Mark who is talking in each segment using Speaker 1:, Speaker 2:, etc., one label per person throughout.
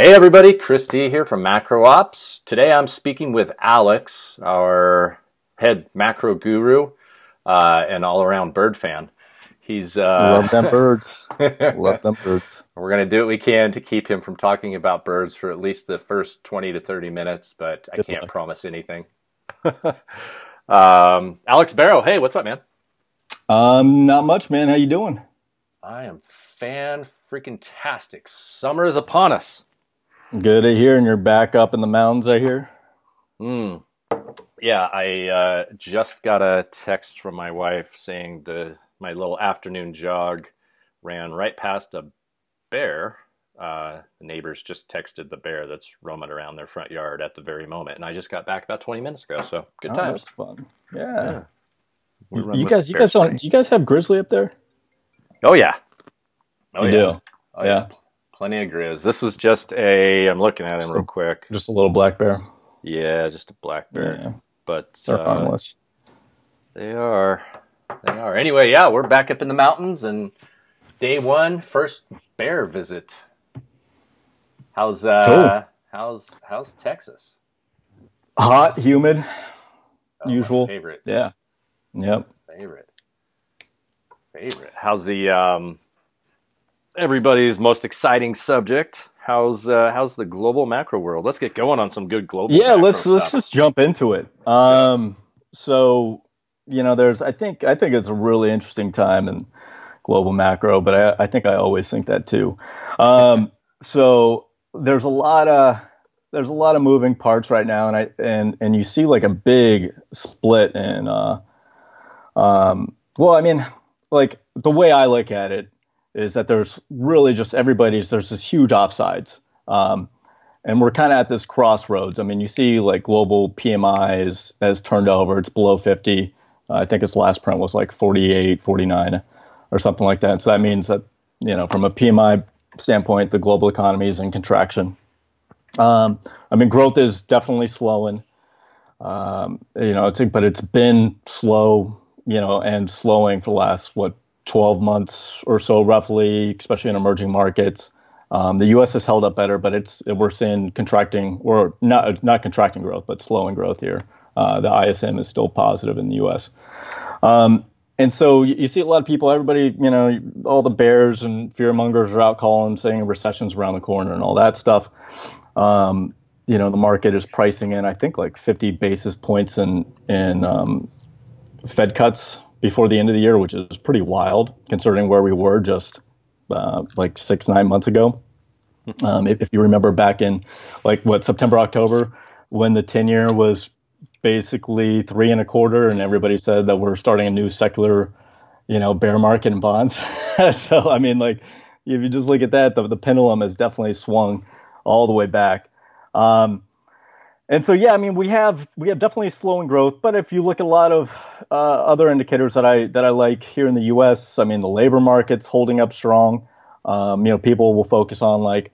Speaker 1: Hey everybody, Chris D here from Macro Ops. Today I'm speaking with Alex, our head macro guru uh, and all around bird fan. He's uh,
Speaker 2: love them birds. love them birds.
Speaker 1: We're gonna do what we can to keep him from talking about birds for at least the first twenty to thirty minutes, but I can't promise anything. um, Alex Barrow, hey, what's up, man?
Speaker 2: Um, not much, man. How you doing?
Speaker 1: I am fan freaking tastic. Summer is upon us.
Speaker 2: Good to hear, and you're back up in the mountains. I hear.
Speaker 1: Hmm. Yeah, I uh, just got a text from my wife saying the my little afternoon jog ran right past a bear. Uh, the neighbors just texted the bear that's roaming around their front yard at the very moment, and I just got back about 20 minutes ago. So good
Speaker 2: oh,
Speaker 1: times.
Speaker 2: That's fun. Yeah. yeah. You guys, you guys, do you guys have grizzly up there?
Speaker 1: Oh yeah. Oh
Speaker 2: you
Speaker 1: yeah.
Speaker 2: Do.
Speaker 1: Oh yeah. Plenty of grizz. This was just a. I'm looking at him
Speaker 2: just
Speaker 1: real
Speaker 2: a,
Speaker 1: quick.
Speaker 2: Just a little black bear.
Speaker 1: Yeah, just a black bear.
Speaker 2: Yeah.
Speaker 1: But
Speaker 2: they're
Speaker 1: uh,
Speaker 2: harmless.
Speaker 1: They are. They are. Anyway, yeah, we're back up in the mountains and day one, first bear visit. How's uh how's how's Texas?
Speaker 2: Hot, humid,
Speaker 1: Oh,
Speaker 2: usual.
Speaker 1: favorite.
Speaker 2: Yeah. Yep.
Speaker 1: Favorite. Favorite. How's the um everybody's most exciting subject? How's uh how's the global macro world? Let's get going on some good global
Speaker 2: Yeah. Let's let's just jump into it. Um. So you know, there's I think I think it's a really interesting time in global macro, but I, I think I always think that too. Um. so there's a lot of there's a lot of moving parts right now, and I and and you see like a big split in. Uh, um, well, I mean, like the way I look at it is that there's really just everybody's there's this huge offsides, um, and we're kind of at this crossroads. I mean, you see like global PMI is, has turned over; it's below 50. Uh, I think its last print was like 48, 49, or something like that. So that means that you know, from a PMI standpoint, the global economy is in contraction. Um, I mean, growth is definitely slowing. Um, you know, it's but it's been slow, you know, and slowing for the last what 12 months or so, roughly, especially in emerging markets. Um, the U.S. has held up better, but it's we're seeing contracting or not not contracting growth, but slowing growth here. Uh, the ISM is still positive in the U.S. Um, and so you see a lot of people, everybody, you know, all the bears and fear mongers are out calling, saying recession's around the corner and all that stuff. Um, you know, the market is pricing in, I think, like 50 basis points in in um, Fed cuts before the end of the year, which is pretty wild considering where we were just uh, like six nine months ago. Um, if, if you remember back in like what September October when the 10 year was basically three and a quarter, and everybody said that we're starting a new secular, you know, bear market in bonds. so I mean, like if you just look at that, the, the pendulum has definitely swung all the way back. Um, and so yeah, I mean we have we have definitely slowing growth, but if you look at a lot of uh, other indicators that I that I like here in the U.S., I mean the labor market's holding up strong. Um, you know, people will focus on like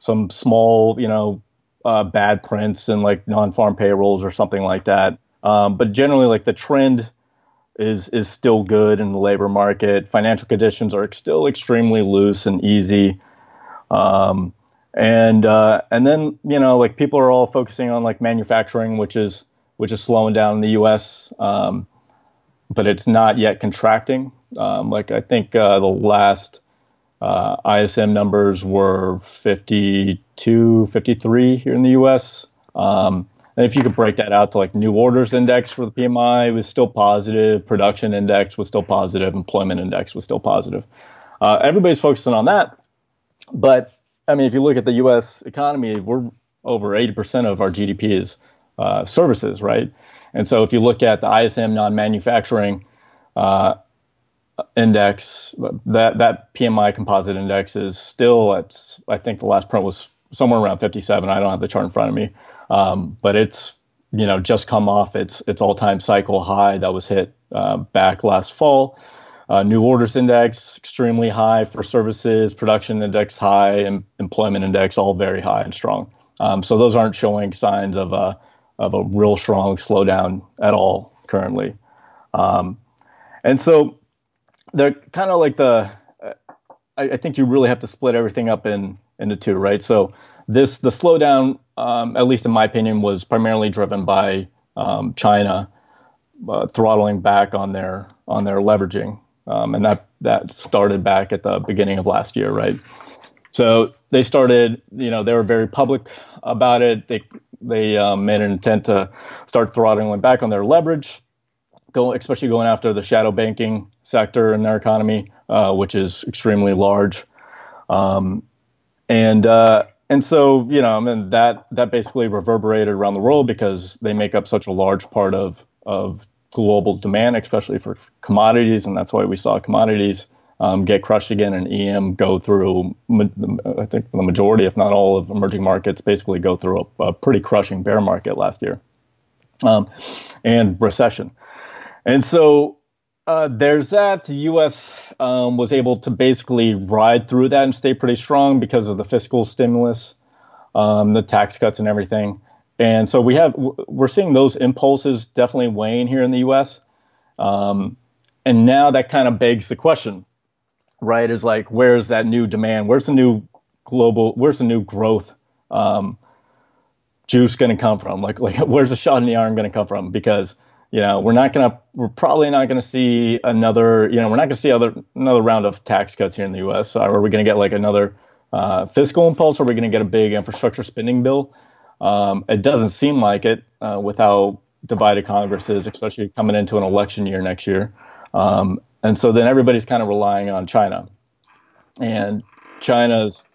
Speaker 2: some small, you know, uh, bad prints and like non-farm payrolls or something like that. Um, but generally, like the trend is is still good in the labor market. Financial conditions are still extremely loose and easy. Um, and uh, and then you know like people are all focusing on like manufacturing, which is which is slowing down in the U.S. Um, but it's not yet contracting. Um, like I think uh, the last uh, ISM numbers were 52, 53 here in the U.S. Um, and if you could break that out to like new orders index for the PMI, it was still positive. Production index was still positive. Employment index was still positive. Uh, everybody's focusing on that, but I mean, if you look at the U.S. economy, we're over 80% of our GDP is uh, services, right? And so if you look at the ISM non-manufacturing uh, index, that that PMI composite index is still at, I think the last print was somewhere around 57. I don't have the chart in front of me, um, but it's you know just come off its its all-time cycle high that was hit uh, back last fall. Uh, new orders index extremely high for services, production index high, and employment index all very high and strong. Um, so those aren't showing signs of a of a real strong slowdown at all currently. Um, and so they're kind of like the. I, I think you really have to split everything up in into two, right? So this the slowdown, um, at least in my opinion, was primarily driven by um, China uh, throttling back on their on their leveraging, um, and that that started back at the beginning of last year, right? So they started, you know, they were very public about it. They they um, made an intent to start throttling back on their leverage, go especially going after the shadow banking sector in their economy, uh, which is extremely large, um, and uh, and so you know, I mean that that basically reverberated around the world because they make up such a large part of of global demand, especially for commodities, and that's why we saw commodities um, get crushed again and EM go through, I think the majority, if not all, of emerging markets basically go through a, a pretty crushing bear market last year um, and recession. And so uh, there's that. The U.S. Um, was able to basically ride through that and stay pretty strong because of the fiscal stimulus, um, the tax cuts, and everything. And so we have we're seeing those impulses definitely wane here in the U.S. Um, and now that kind of begs the question: right? Is like, where's that new demand? Where's the new global? Where's the new growth um, juice going to come from? Like, like, where's the shot in the arm going to come from? Because you know, we're not going to, we're probably not going to see another, you know, we're not going to see other another round of tax cuts here in the U.S. Are we going to get like another uh, fiscal impulse? Or are we going to get a big infrastructure spending bill? Um, it doesn't seem like it uh, divided Congress is, especially coming into an election year next year. Um, and so then everybody's kind of relying on China. And China's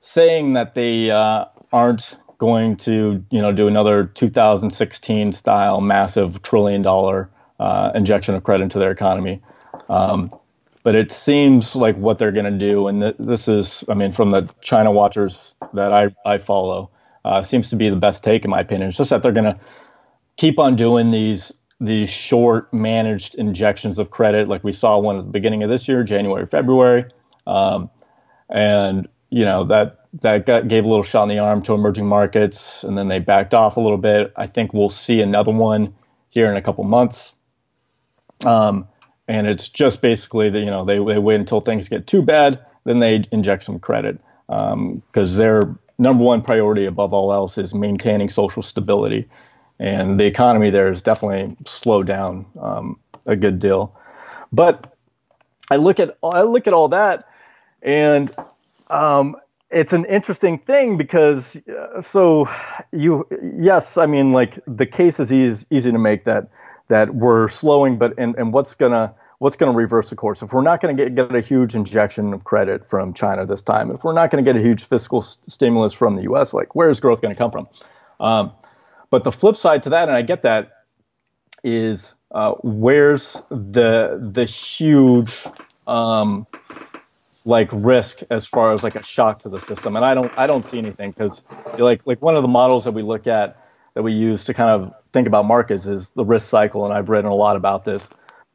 Speaker 2: saying that they uh, aren't going to, you know, do another 2016 style massive trillion dollar uh, injection of credit into their economy. Um, but it seems like what they're going to do, and th- this is, I mean, from the China watchers that I, I follow, uh, seems to be the best take in my opinion. It's just that they're going to keep on doing these these short managed injections of credit, like we saw one at the beginning of this year, January, February, um, and you know that that got, gave a little shot in the arm to emerging markets, and then they backed off a little bit. I think we'll see another one here in a couple months. Um, and it's just basically that you know they, they wait until things get too bad, then they inject some credit because um, their number one priority above all else is maintaining social stability and the economy there has definitely slowed down um, a good deal. But I look at I look at all that, and um, it's an interesting thing because uh, so you yes, I mean like the case is easy, easy to make that that we're slowing, but and, and what's gonna what's going to reverse the course? If we're not going to get, a huge injection of credit from China this time, if we're not going to get a huge fiscal st- stimulus from the U.S., like where is growth going to come from? Um, but the flip side to that, and I get that, is uh, where's the the huge um, like risk as far as like a shock to the system? And I don't I don't see anything because like like one of the models that we look at that we use to kind of think about markets is the risk cycle, and I've written a lot about this.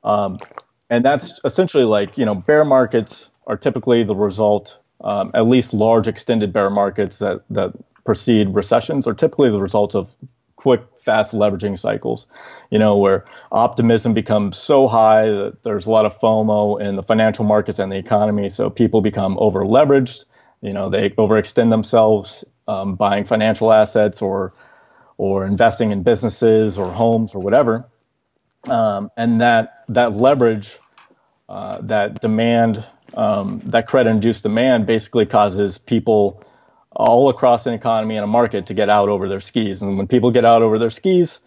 Speaker 2: Um, and that's essentially like you know bear markets are typically the result, um, at least large extended bear markets that that precede recessions are typically the result of quick, fast leveraging cycles, you know, where optimism becomes so high that there's a lot of FOMO in the financial markets and the economy. So people become over leveraged. You know, they overextend themselves um, buying financial assets or or investing in businesses or homes or whatever. Um, and that that leverage, uh, that demand, um, that credit induced demand basically causes people all across an economy and a market to get out over their skis. And when people get out over their skis,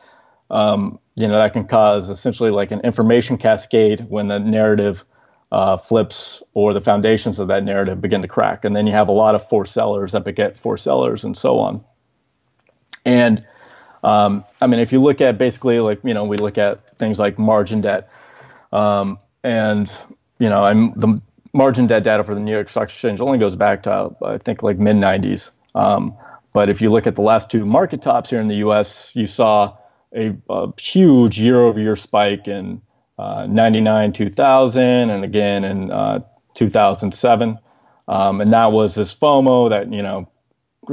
Speaker 2: um, you know, that can cause essentially like an information cascade when the narrative uh, flips or the foundations of that narrative begin to crack. And then you have a lot of forced sellers that beget forced sellers and so on. And um, I mean, if you look at basically like, you know, we look at things like margin debt. Um, and, you know, I'm the margin debt data for the New York Stock Exchange only goes back to I think like mid 90s. Um, but if you look at the last two market tops here in the U.S., you saw a, a huge year-over-year spike in uh, 99, 2000, and again in uh, 2007. Um, and that was this FOMO that you know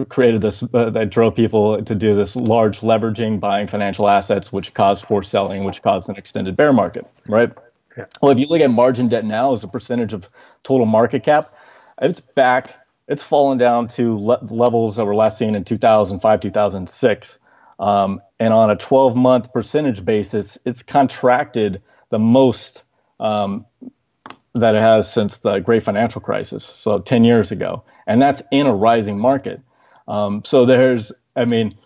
Speaker 2: created this uh, that drove people to do this large leveraging, buying financial assets, which caused forced selling, which caused an extended bear market, right? Yeah. Well, if you look at margin debt now as a percentage of total market cap, it's back it's fallen down to le- levels that were last seen in 2005, 2006. Um, and on a 12 month percentage basis, it's contracted the most um, that it has since the great financial crisis, so 10 years ago. And that's in a rising market. Um, so there's, I mean,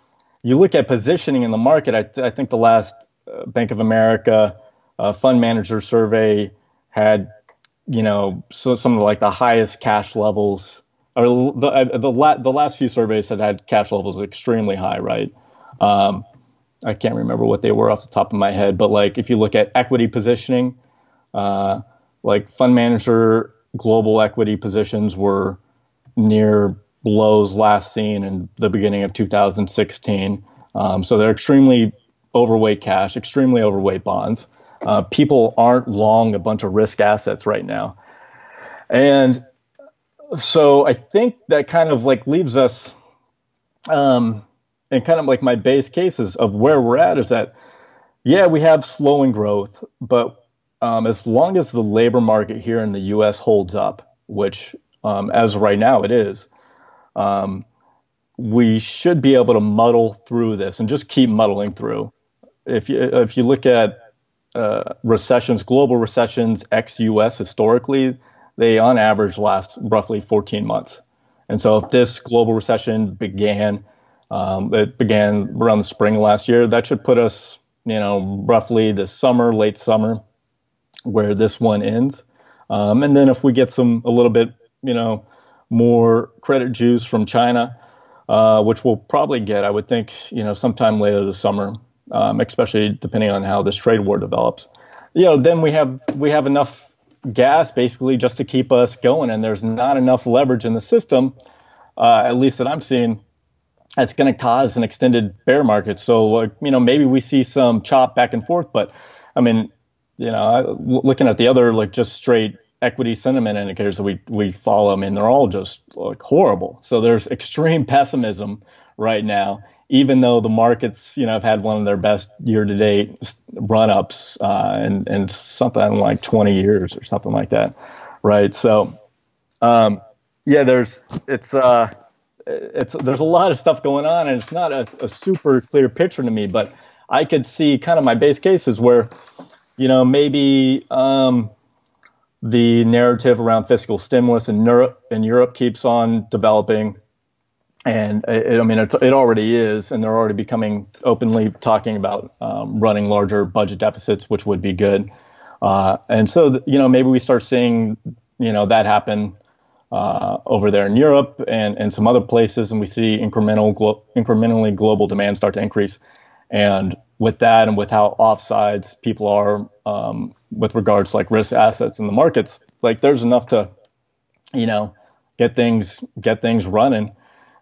Speaker 2: you look at positioning in the market, I, th- I think the last uh, Bank of America uh, fund manager survey had, you know, so some of like the highest cash levels, or the uh, the, la- the last few surveys had had cash levels extremely high, right? Um, I can't remember what they were off the top of my head, but like if you look at equity positioning, uh, like fund manager global equity positions were near lows last seen in the beginning of 2016. Um, so they're extremely overweight cash, extremely overweight bonds. Uh, people aren't long a bunch of risk assets right now. And so I think that kind of like leaves us, um, and kind of like my base cases of where we're at is that, yeah, we have slowing growth, but um, as long as the labor market here in the U.S. holds up, which um, as right now it is, um, we should be able to muddle through this and just keep muddling through. If you if you look at uh, recessions, global recessions, ex-U.S. historically, they on average last roughly 14 months. And so if this global recession began, um, it began around the spring last year, that should put us, you know, roughly this summer, late summer, where this one ends. Um, and then if we get some a little bit, you know, more credit juice from China, uh, which we'll probably get, I would think, you know, sometime later this summer, um, especially depending on how this trade war develops. You know, then we have we have enough gas basically just to keep us going, and there's not enough leverage in the system, uh, at least that I'm seeing. That's going to cause an extended bear market. So, uh, you know, maybe we see some chop back and forth, but I mean, you know, looking at the other like just straight equity sentiment indicators that we we follow, I mean, they're all just like horrible. So there's extreme pessimism right now, even though the markets, you know, have had one of their best year to date run ups uh, in, in something like 20 years or something like that, right? So, um, yeah, there's it's uh, it's there's a lot of stuff going on, and it's not a, a super clear picture to me, but I could see kind of my base cases where you know, maybe um, the narrative around fiscal stimulus in Europe, in Europe keeps on developing. And it, I mean, it, it, already is, and they're already becoming openly talking about um, running larger budget deficits, which would be good. Uh, and so, you know, maybe we start seeing, you know, that happen uh, over there in Europe and, and some other places, and we see incremental, glo- incrementally global demand start to increase. And with that and with how offsides people are um, with regards to like risk assets in the markets, like there's enough to, you know, get things get things running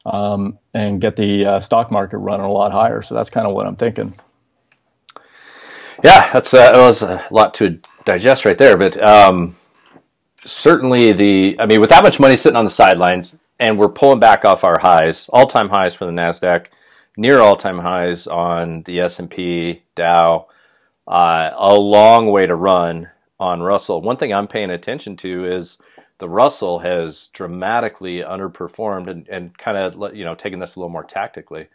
Speaker 2: um, and get the uh, stock market running a lot higher. So that's kind of what I'm thinking.
Speaker 1: Yeah, that's uh, that was a lot to digest right there, but um, certainly the I mean, with that much money sitting on the sidelines and we're pulling back off our highs, all time highs for the Nasdaq near all-time highs on the S&P, Dow. Uh, a long way to run on Russell. One thing I'm paying attention to is the Russell has dramatically underperformed and, and kind of you know taking this a little more tactically.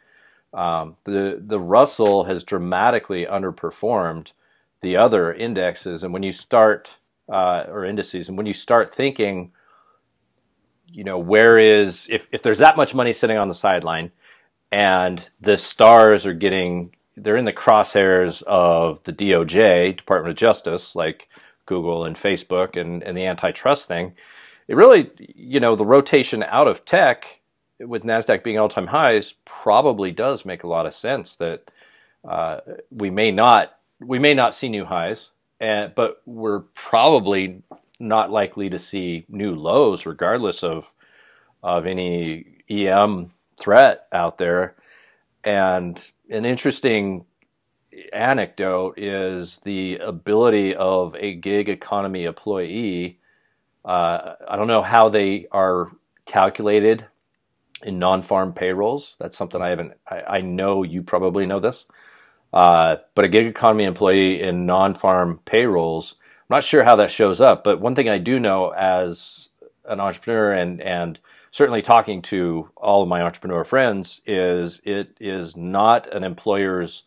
Speaker 1: Um, the the Russell has dramatically underperformed the other indexes, and when you start uh, or indices, and when you start thinking, you know, where is if if there's that much money sitting on the sideline, and the stars are getting they're in the crosshairs of the DOJ, Department of Justice, like Google and Facebook and, and the antitrust thing. It really, you know, the rotation out of tech with NASDAQ being all time highs probably does make a lot of sense that uh, we may not we may not see new highs, and, but we're probably not likely to see new lows regardless of of any EM threat out there. And an interesting anecdote is the ability of a gig economy employee. Uh, I don't know how they are calculated in non-farm payrolls. That's something I haven't. I, I know you probably know this, uh, but a gig economy employee in non-farm payrolls. I'm not sure how that shows up, but one thing I do know as an entrepreneur and and certainly talking to all of my entrepreneur friends is it is not an employer's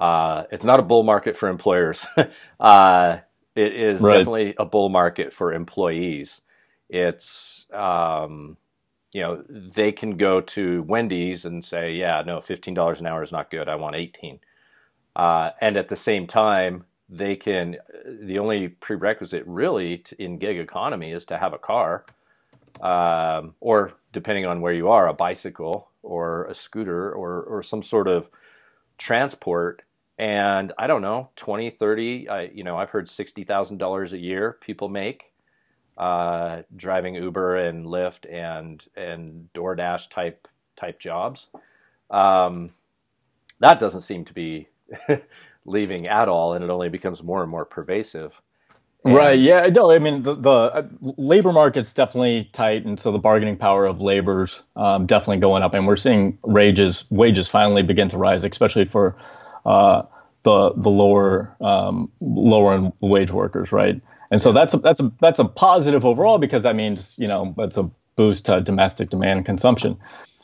Speaker 1: uh, it's not a bull market for employers. uh, it is right. definitely a bull market for employees. It's um, you know they can go to Wendy's and say, yeah, no, fifteen dollars an hour is not good. I want eighteen. Uh, and at the same time, they can. The only prerequisite really to, in gig economy is to have a car, um, or depending on where you are, a bicycle or a scooter or or some sort of transport. And I don't know, 20, 30, I, you know, I've heard $60,000 a year people make uh, driving Uber and Lyft and and DoorDash type type jobs. Um, that doesn't seem to be leaving at all, and it only becomes more and more pervasive.
Speaker 2: And right. Yeah. No. I mean, the, the uh, labor market's definitely tight, and so the bargaining power of labor's um, definitely going up, and we're seeing wages wages finally begin to rise, especially for uh, the the lower um, lower wage workers, right? And so that's a, that's a that's a positive overall because that means you know that's a boost to domestic demand and consumption.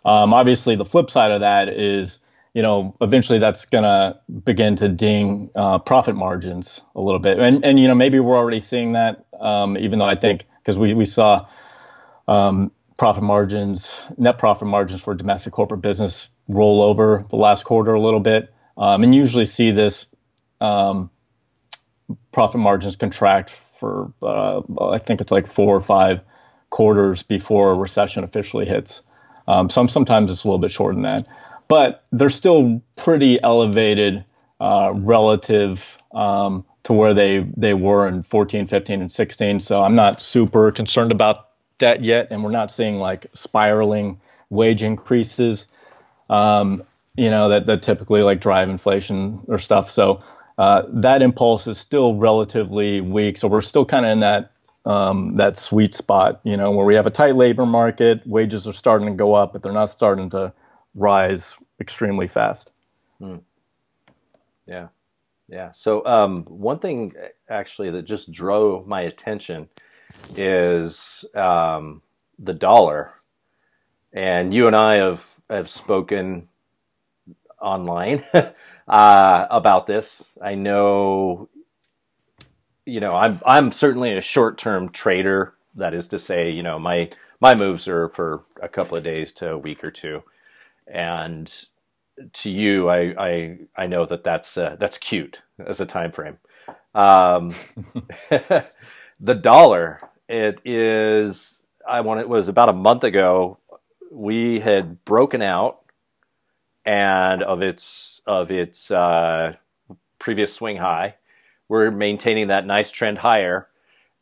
Speaker 2: Um, obviously, the flip side of that is you know, eventually that's going to begin to ding uh, profit margins a little bit. And, and, you know, maybe we're already seeing that, um, even though I think, because we, we saw um, profit margins, net profit margins for domestic corporate business roll over the last quarter a little bit. Um, and usually see this um, profit margins contract for, uh, I think it's like four or five quarters before a recession officially hits. Um, some, sometimes it's a little bit shorter than that but they're still pretty elevated uh, relative um, to where they they were in 14, 15, and 16. So I'm not super concerned about that yet, and we're not seeing like spiraling wage increases. Um, you know that that typically like drive inflation or stuff. So uh, that impulse is still relatively weak. So we're still kind of in that um, that sweet spot, you know, where we have a tight labor market, wages are starting to go up, but they're not starting to rise extremely fast. Hmm.
Speaker 1: Yeah. Yeah. So um, one thing actually that just drove my attention is um, the dollar. And you and I have, have spoken online uh, about this. I know, you know, I'm I'm certainly a short term trader. That is to say, you know, my my moves are for a couple of days to a week or two and to you, I I, I know that that's uh, that's cute as a time frame. Um, the dollar, it is. I want it was about a month ago. We had broken out, and of its of its uh, previous swing high, we're maintaining that nice trend higher,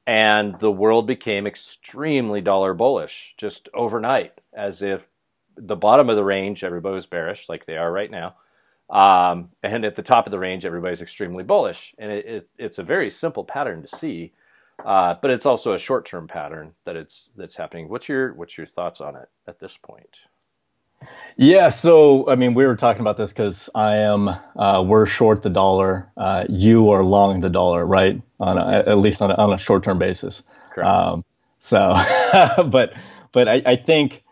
Speaker 1: and the world became extremely dollar bullish just overnight, as if the bottom of the range, everybody was bearish, like they are right now. Um, and at the top of the range, everybody's extremely bullish. And it, it, it's a very simple pattern to see, uh, but it's also a short-term pattern that it's that's happening. What's your what's your thoughts on it at this point?
Speaker 2: Yeah, so I mean, we were talking about this because I am uh, we're short the dollar. Uh, you are long the dollar, right? On a, at least on a, on a short-term basis.
Speaker 1: Correct. Um,
Speaker 2: so, but but I, I think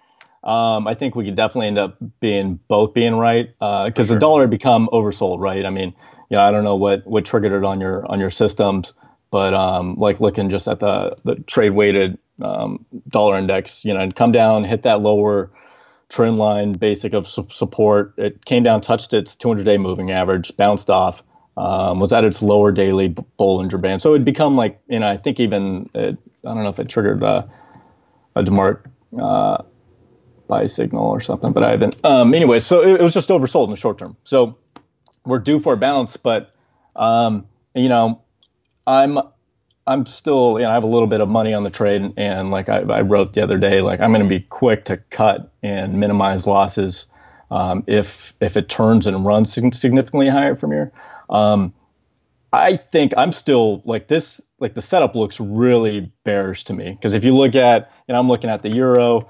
Speaker 2: um, I think we could definitely end up being both being right because uh, sure. the dollar had become oversold, right? I mean, you know, I don't know what what triggered it on your on your systems, but um, like looking just at the the trade weighted um, dollar index, you know, and come down, hit that lower trend line basic of su- support. It came down, touched its 200 day moving average, bounced off. Um, was at its lower daily Bollinger Band. So it become like, you know, I think even, it, I don't know if it triggered uh, a DeMark uh, buy signal or something, but I haven't. Um, anyway, so it, it, was just oversold in the short term. So we're due for a bounce, but um, you know, I'm I'm still, you know, I have a little bit of money on the trade, and, and like I, I, wrote the other day, like I'm going to be quick to cut and minimize losses um, if if it turns and runs significantly higher from here. Um, I think I'm still like this. Like the setup looks really bearish to me because if you look at, you know, I'm looking at the euro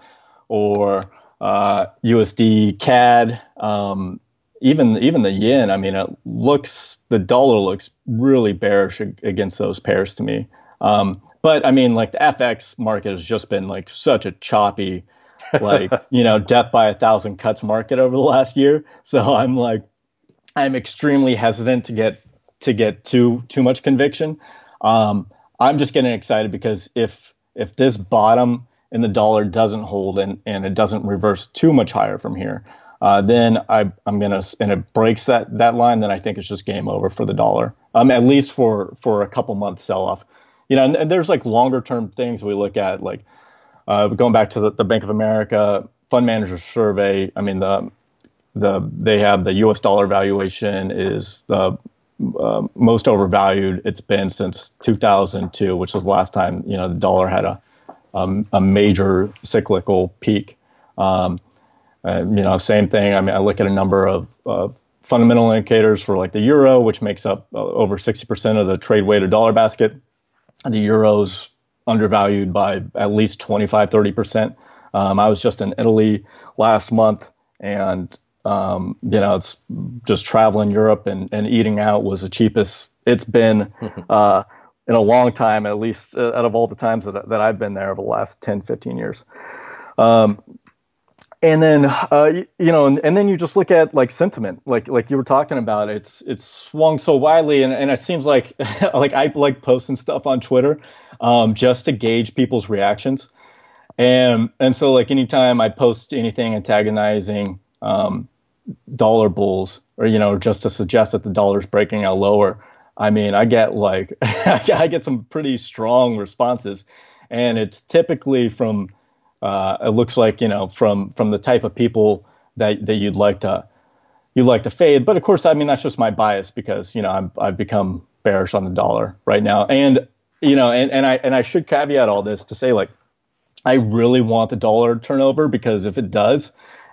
Speaker 2: or uh, USD CAD, um, even even the yen. I mean, it looks the dollar looks really bearish against those pairs to me. Um, but I mean, like the FX market has just been like such a choppy like you know death by a thousand cuts market over the last year. So I'm like I'm extremely hesitant to get to get too too much conviction. Um, I'm just getting excited because if if this bottom in the dollar doesn't hold and, and it doesn't reverse too much higher from here, uh, then I, I'm gonna and it breaks that that line, then I think it's just game over for the dollar. Um, at least for for a couple months sell off. You know, and, and there's like longer term things we look at, like uh, going back to the, the Bank of America fund manager survey. I mean the the they have the U.S. dollar valuation is the uh, most overvalued it's been since 2002, which was the last time you know the dollar had a um, a major cyclical peak. Um, uh, you know, same thing. I mean, I look at a number of, of fundamental indicators for like the euro, which makes up uh, over 60% of the trade weighted dollar basket. The euro's undervalued by at least 25, 30%. Um, I was just in Italy last month and um, you know, it's just traveling Europe and, and eating out was the cheapest it's been uh, in a long time, at least uh, out of all the times that, that I've been there over the last 10, 15 years. Um, and then uh, you, know, and, and, then you just look at like sentiment, like like you were talking about. It's it's swung so widely, and, and it seems like like I like posting stuff on Twitter um, just to gauge people's reactions, and and so like anytime I post anything antagonizing um, dollar bulls, or you know, just to suggest that the dollar's breaking out lower, I mean, I get like I get some pretty strong responses, and it's typically from uh, it looks like you know from from the type of people that that you'd like to you'd like to fade. But of course, I mean that's just my bias because you know I'm, I've become bearish on the dollar right now, and you know, and, and I and I should caveat all this to say like I really want the dollar turnover because if it does,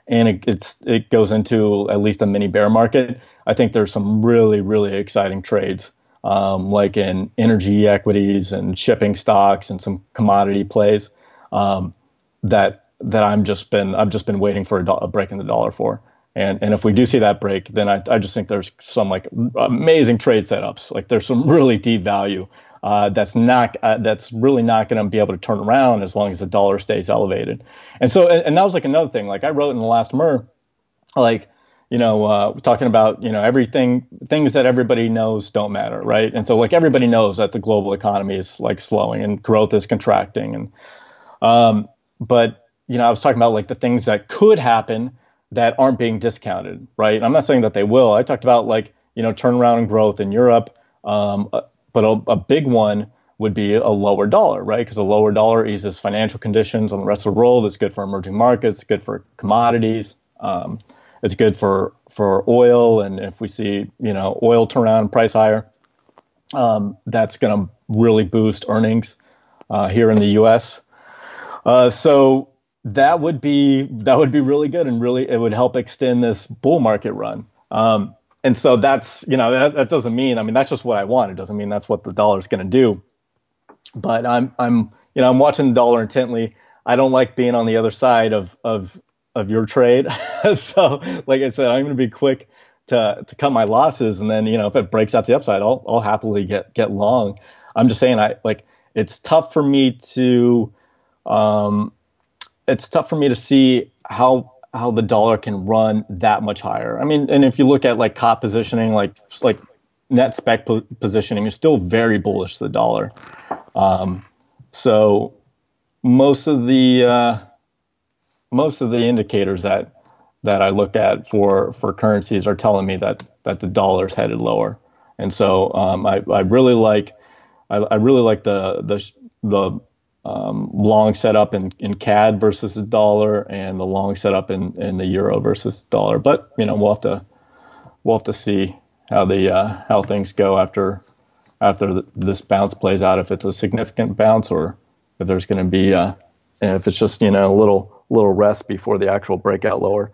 Speaker 2: and it, it's it goes into at least a mini bear market, I think there's some really really exciting trades, um, like in energy equities and shipping stocks and some commodity plays um, that that I'm just been I've just been waiting for a, do- a, break in the dollar for. And and if we do see that break, then I, I just think there's some like amazing trade setups. Like there's some really deep value uh, that's not uh, that's really not going to be able to turn around as long as the dollar stays elevated. And so, and, and, that was like another thing. Like I wrote in the last MIR, like you know, uh, talking about you know everything things that everybody knows don't matter, right? And so like everybody knows that the global economy is like slowing and growth is contracting, and um, but you know I was talking about like the things that could happen that aren't being discounted, right? I'm not saying that they will. I talked about like you know turnaround and growth in Europe. Um, but a, a big one would be a lower dollar, right? Because a lower dollar eases financial conditions on the rest of the world. It's good for emerging markets, good for commodities. Um, it's good for for oil, and if we see you know oil turn around and price higher, um, that's going to really boost earnings uh, here in the U.S. Uh, so that would be that would be really good, and really it would help extend this bull market run. Um, and so that's you know that, that doesn't mean I mean that's just what I want. It doesn't mean that's what the dollar is going to do. But I'm I'm you know I'm watching the dollar intently. I don't like being on the other side of of of your trade. so like I said, I'm going to be quick to to cut my losses, and then you know if it breaks out the upside, I'll I'll happily get get long. I'm just saying I like it's tough for me to um it's tough for me to see how how the dollar can run that much higher. I mean, and if you look at like COT positioning, like like net spec po- positioning, you're still very bullish the dollar. Um, so most of the uh, most of the indicators that that I look at for for currencies are telling me that that the dollar is headed lower, and so um, I I really like I, I really like the the the um, long setup in, in CAD versus the dollar and the long setup in, in the euro versus the dollar. But you know we'll have to we'll have to see how the uh, how things go after after the, this bounce plays out. If it's a significant bounce or if there's going to be uh, if it's just you know a little little rest before the actual breakout lower.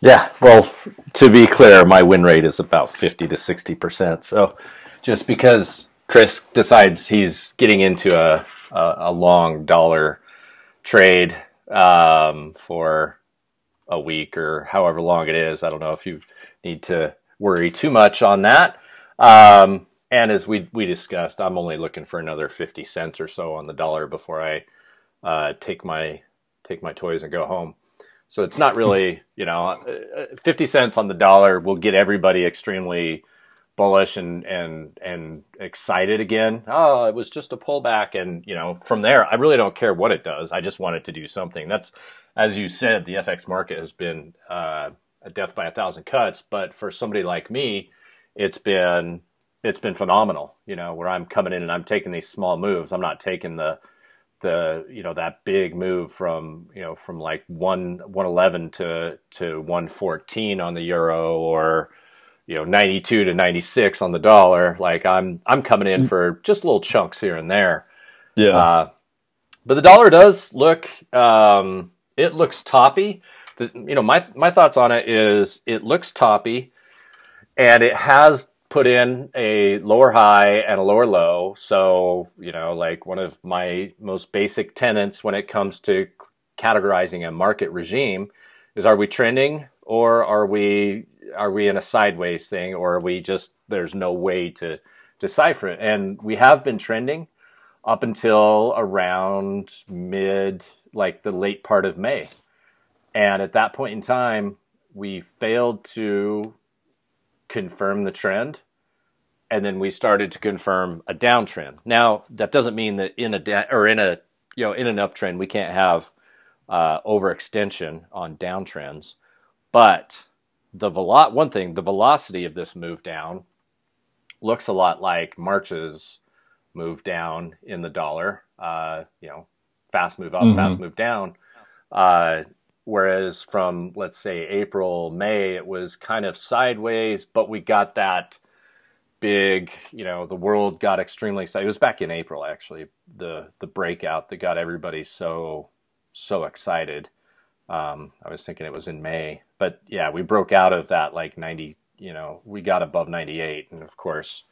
Speaker 1: Yeah, well, to be clear, my win rate is about fifty to sixty percent. So just because Chris decides he's getting into a, a, a long dollar trade um, for a week or however long it is. I don't know if you need to worry too much on that. Um, and as we we discussed, I'm only looking for another 50 cents or so on the dollar before I uh, take my take my toys and go home. So it's not really, you know, uh, 50 cents on the dollar will get everybody extremely bullish and, and, and excited again. Oh, it was just a pullback. And, you know, from there, I really don't care what it does. I just want it to do something. That's, as you said, the FX market has been, uh, a death by a thousand cuts. But for somebody like me, it's been, it's been phenomenal, you know, where I'm coming in and I'm taking these small moves. I'm not taking the, the you know that big move from you know from like one one eleven to to one fourteen on the euro or you know 92 to 96 on the dollar like i'm i'm coming in for just little chunks here and there.
Speaker 2: Yeah. Uh,
Speaker 1: but the dollar does look um, it looks toppy. The, you know my my thoughts on it is it looks toppy and it has put in a lower high and a lower low. So, you know, like one of my most basic tenets when it comes to categorizing a market regime is are we trending or are we are we in a sideways thing or are we just there's no way to decipher it. And we have been trending up until around mid like the late part of May. And at that point in time, we failed to confirm the trend and then we started to confirm a downtrend. Now that doesn't mean that in a da- or in a you know in an uptrend we can't have uh, overextension on downtrends, but the velo- one thing the velocity of this move down looks a lot like March's move down in the dollar. Uh, you know, fast move up, mm-hmm. fast move down. Uh, Whereas from let's say April, May, it was kind of sideways, but we got that big, you know, the world got extremely excited. It was back in April actually, the the breakout that got everybody so so excited. Um, I was thinking it was in May, but yeah, we broke out of that like 90, you know, we got above 98 and of course,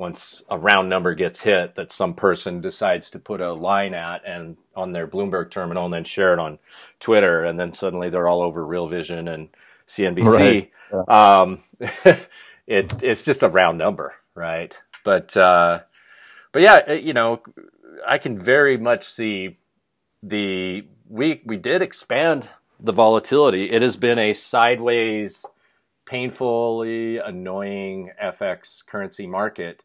Speaker 1: once a round number gets hit that some person decides to put a line at and on their Bloomberg terminal and then share it on Twitter, and then suddenly they're all over Real Vision and CNBC. Right. Yeah. Um, it it's just a round number, right? But uh, but yeah, you know, I can very much see the we we did expand the volatility. It has been a sideways, painfully annoying FX currency market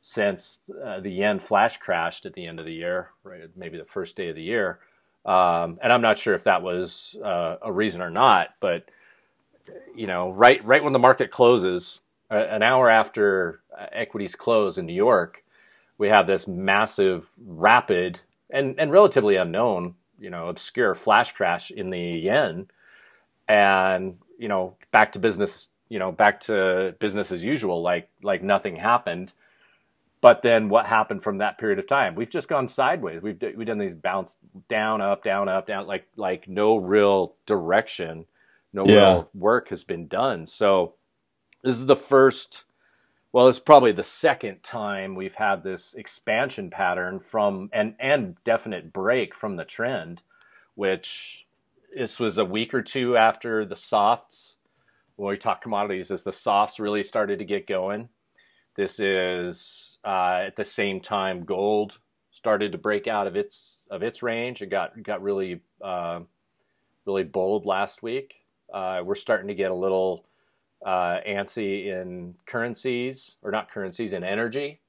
Speaker 1: since uh, the yen flash crashed at the end of the year, right? Maybe the first day of the year. Um, and I'm not sure if that was uh, a reason or not, but you know, right right when the market closes, uh, an hour after uh, equities close in New York, we have this massive, rapid, and and relatively unknown, you know, obscure flash crash in the yen, and you know, back to business, you know, back to business as usual, like like nothing happened but then what happened from that period of time? We've just gone sideways. We've we've done these bounce down, up, down, up, down, like like no real direction, no yeah. real work has been done. So this is the first. Well, it's probably the second time we've had this expansion pattern from and and definite break from the trend, which this was a week or two after the softs. When we talk commodities, as the softs really started to get going. This is uh, at the same time, gold started to break out of its of its range. It got got really uh, really bold last week. Uh, we're starting to get a little uh, antsy in currencies, or not currencies, in energy.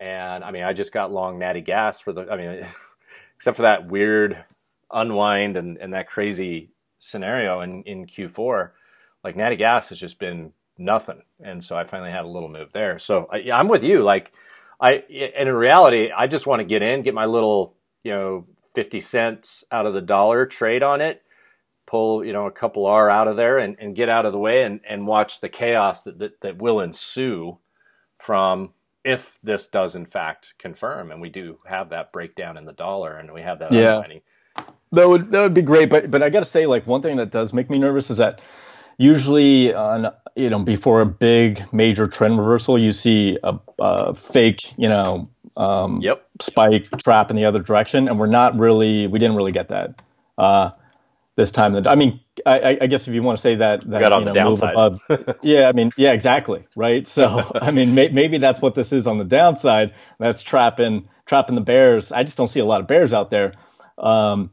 Speaker 1: And I mean, I just got long natty gas for the. I mean, except for that weird unwind and, and that crazy scenario in, in Q4, like natty gas has just been nothing. And so I finally had a little move there. So I, I'm with you. Like I, and in reality, I just want to get in, get my little, you know, 50 cents out of the dollar trade on it, pull, you know, a couple R out of there and, and get out of the way and, and watch the chaos that, that, that will ensue from if this does in fact confirm. And we do have that breakdown in the dollar and we have that
Speaker 2: yeah. That would that would be great, but but I got to say, like one thing that does make me nervous is that usually on you know before a big major trend reversal you see a, a fake you know um,
Speaker 1: yep.
Speaker 2: spike trap in the other direction. And we're not really we didn't really get that. Uh, this time i mean I, I, guess if you want to say that that
Speaker 1: you know, move above.
Speaker 2: Yeah i mean yeah exactly right? So i mean may, maybe that's what this is on the downside. That's trapping trapping the bears. I just don't see a lot of bears out there. Um,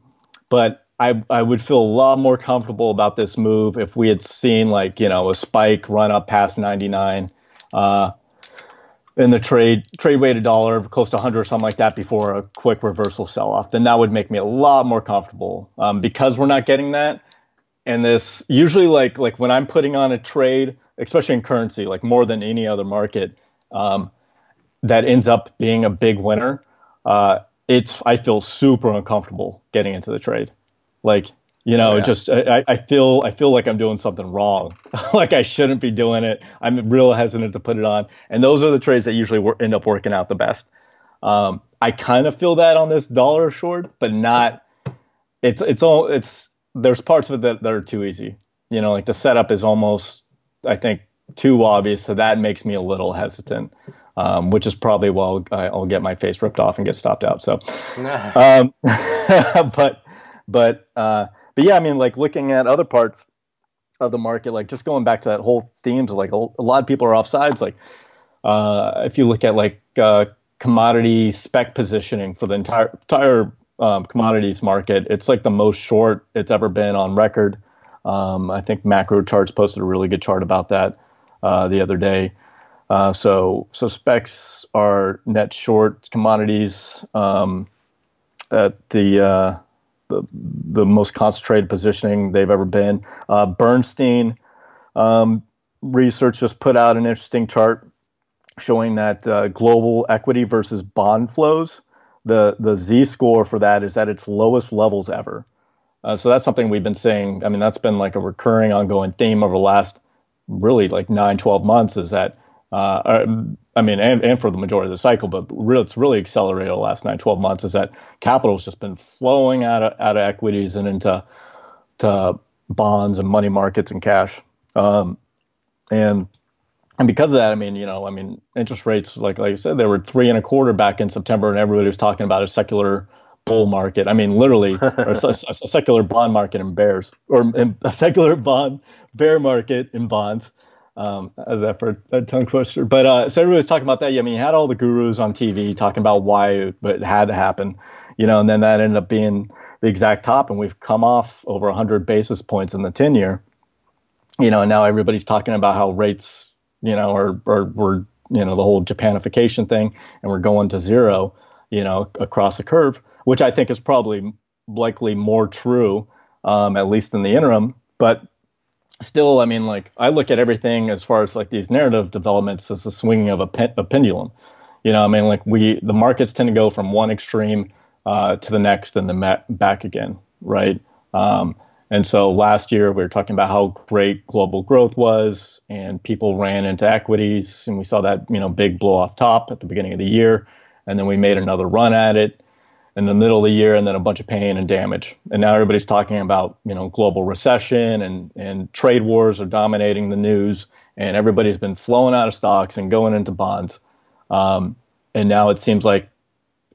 Speaker 2: but I I would feel a lot more comfortable about this move if we had seen like you know a spike run up past 99. Uh, in the trade trade weighted dollar close to 100 or something like that before a quick reversal sell off then that would make me a lot more comfortable. Um, because we're not getting that and this usually like like when i'm putting on a trade especially in currency like more than any other market um, that ends up being a big winner uh, it's i feel super uncomfortable getting into the trade. Like you know, yeah. just I, I feel I feel like I'm doing something wrong, like I shouldn't be doing it. I'm real hesitant to put it on, and those are the trades that usually wor- end up working out the best. Um, I kind of feel that on this dollar short, but not. It's it's all it's there's parts of it that, that are too easy. You know, like the setup is almost I think too obvious, so that makes me a little hesitant. Um, which is probably why I'll, I'll, get my face ripped off and get stopped out. So, um, but but uh, but yeah, I mean, like looking at other parts of the market, like just going back to that whole themes, like a, a lot of people are offsides. Like uh, if you look at like uh, commodity spec positioning for the entire entire um, commodities market, it's like the most short it's ever been on record. Um, I think Macro Charts posted a really good chart about that uh, the other day. Uh, so so specs are net short commodities um, at the uh, the, most concentrated positioning they've ever been. Uh, Bernstein um, research just put out an interesting chart showing that uh, global equity versus bond flows. The the Z score for that is at its lowest levels ever. Uh, so that's something we've been saying. I mean, that's been like a recurring, ongoing theme over the last really like nine, 12 months. Is that uh, I mean, and, and for the majority of the cycle, but really, it's really accelerated the last nine, 12 months is that capital's just been flowing out of, out of equities and into to bonds and money markets and cash. Um, and, and because of that, I mean, you know, I mean, interest rates, like, like I said, they were three and a quarter back in September and everybody was talking about a secular bull market. I mean, literally a, a, a, secular bond market in bears or in, a secular bond bear market in bonds um, as that for a tongue twister. But uh, so everybody was talking about that. Yeah, I mean, you had all the gurus on TV talking about why it, had to happen, you know, and then that ended up being the exact top, and we've come off over 100 basis points in the 10 year, you know, and now everybody's talking about how rates, you know, are, are we're, you know, the whole Japanification thing, and we're going to zero, you know, across the curve, which I think is probably likely more true, um, at least in the interim. But still, I mean, like I look at everything as far as like these narrative developments as the swinging of a, a pendulum. You know, I mean, like we the markets tend to go from one extreme uh, to the next and then back again, right? Um, and so last year we were talking about how great global growth was, and people ran into equities, and we saw that you know big blow off top at the beginning of the year, and then we made another run at it, in the middle of the year and then a bunch of pain and damage. And now everybody's talking about, you know, global recession and, and trade wars are dominating the news and everybody's been flowing out of stocks and going into bonds. Um, and now it seems like,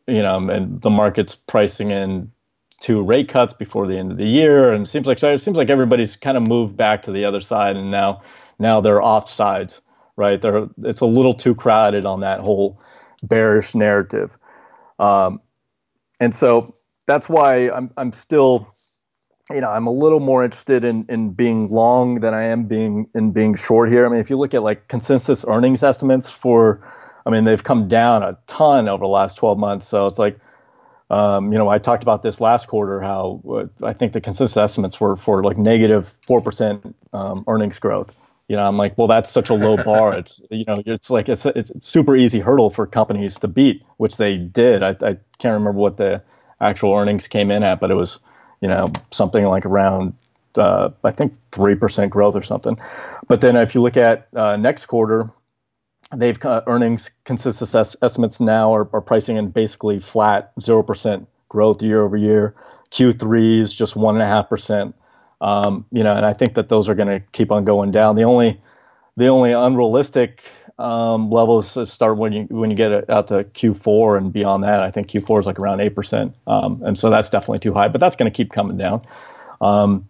Speaker 2: you know, and the market's pricing in two rate cuts before the end of the year. And it seems like, so it seems like everybody's kind of moved back to the other side and now, now they're off sides, right? They're, it's a little too crowded on that whole bearish narrative. Um, and so that's why I'm I'm still you know I'm a little more interested in in being long than I am being in being short here. I mean, if you look at like consensus earnings estimates for, I mean, they've come down a ton over the last 12 months. So it's like, um, you know, I talked about this last quarter how uh, I think the consensus estimates were for like negative four percent um, earnings growth. You know, I'm like, well, that's such a low bar. It's you know, it's like it's it's, super easy hurdle for companies to beat, which they did. I, I can't remember what the actual earnings came in at, but it was, you know, something like around, uh, I think, 3% growth or something. But then if you look at uh, next quarter, they've uh, earnings consensus es- estimates now are, are pricing in basically flat 0% growth year over year. Q3 is just 1.5%. Um, you know, and I think that those are going to keep on going down. The only the only unrealistic um, levels start when you when you get out to Q4 and beyond that. I think Q4 is like around eight percent, um, and so that's definitely too high. But that's going to keep coming down, um,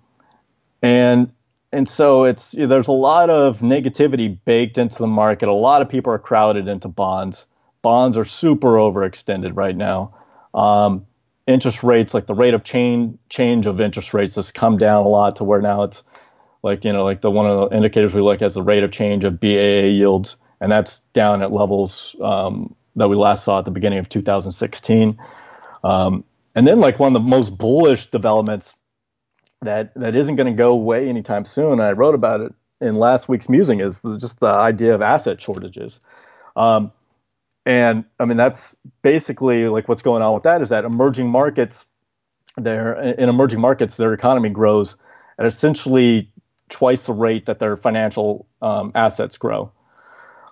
Speaker 2: and and so it's there's a lot of negativity baked into the market. A lot of people are crowded into bonds. Bonds are super overextended right now, um, interest rates, like the rate of change change of interest rates, has come down a lot to where now it's like you know like the one of the indicators we look at is the rate of change of BAA yields, and that's down at levels um, that we last saw at the beginning of 2016. Um, and then like one of the most bullish developments that that isn't going to go away anytime soon. I wrote about it in last week's musing is just the idea of asset shortages. Um, and I mean that's basically like what's going on with that is that emerging markets, there in emerging markets, their economy grows at essentially twice the rate that their financial um, assets grow.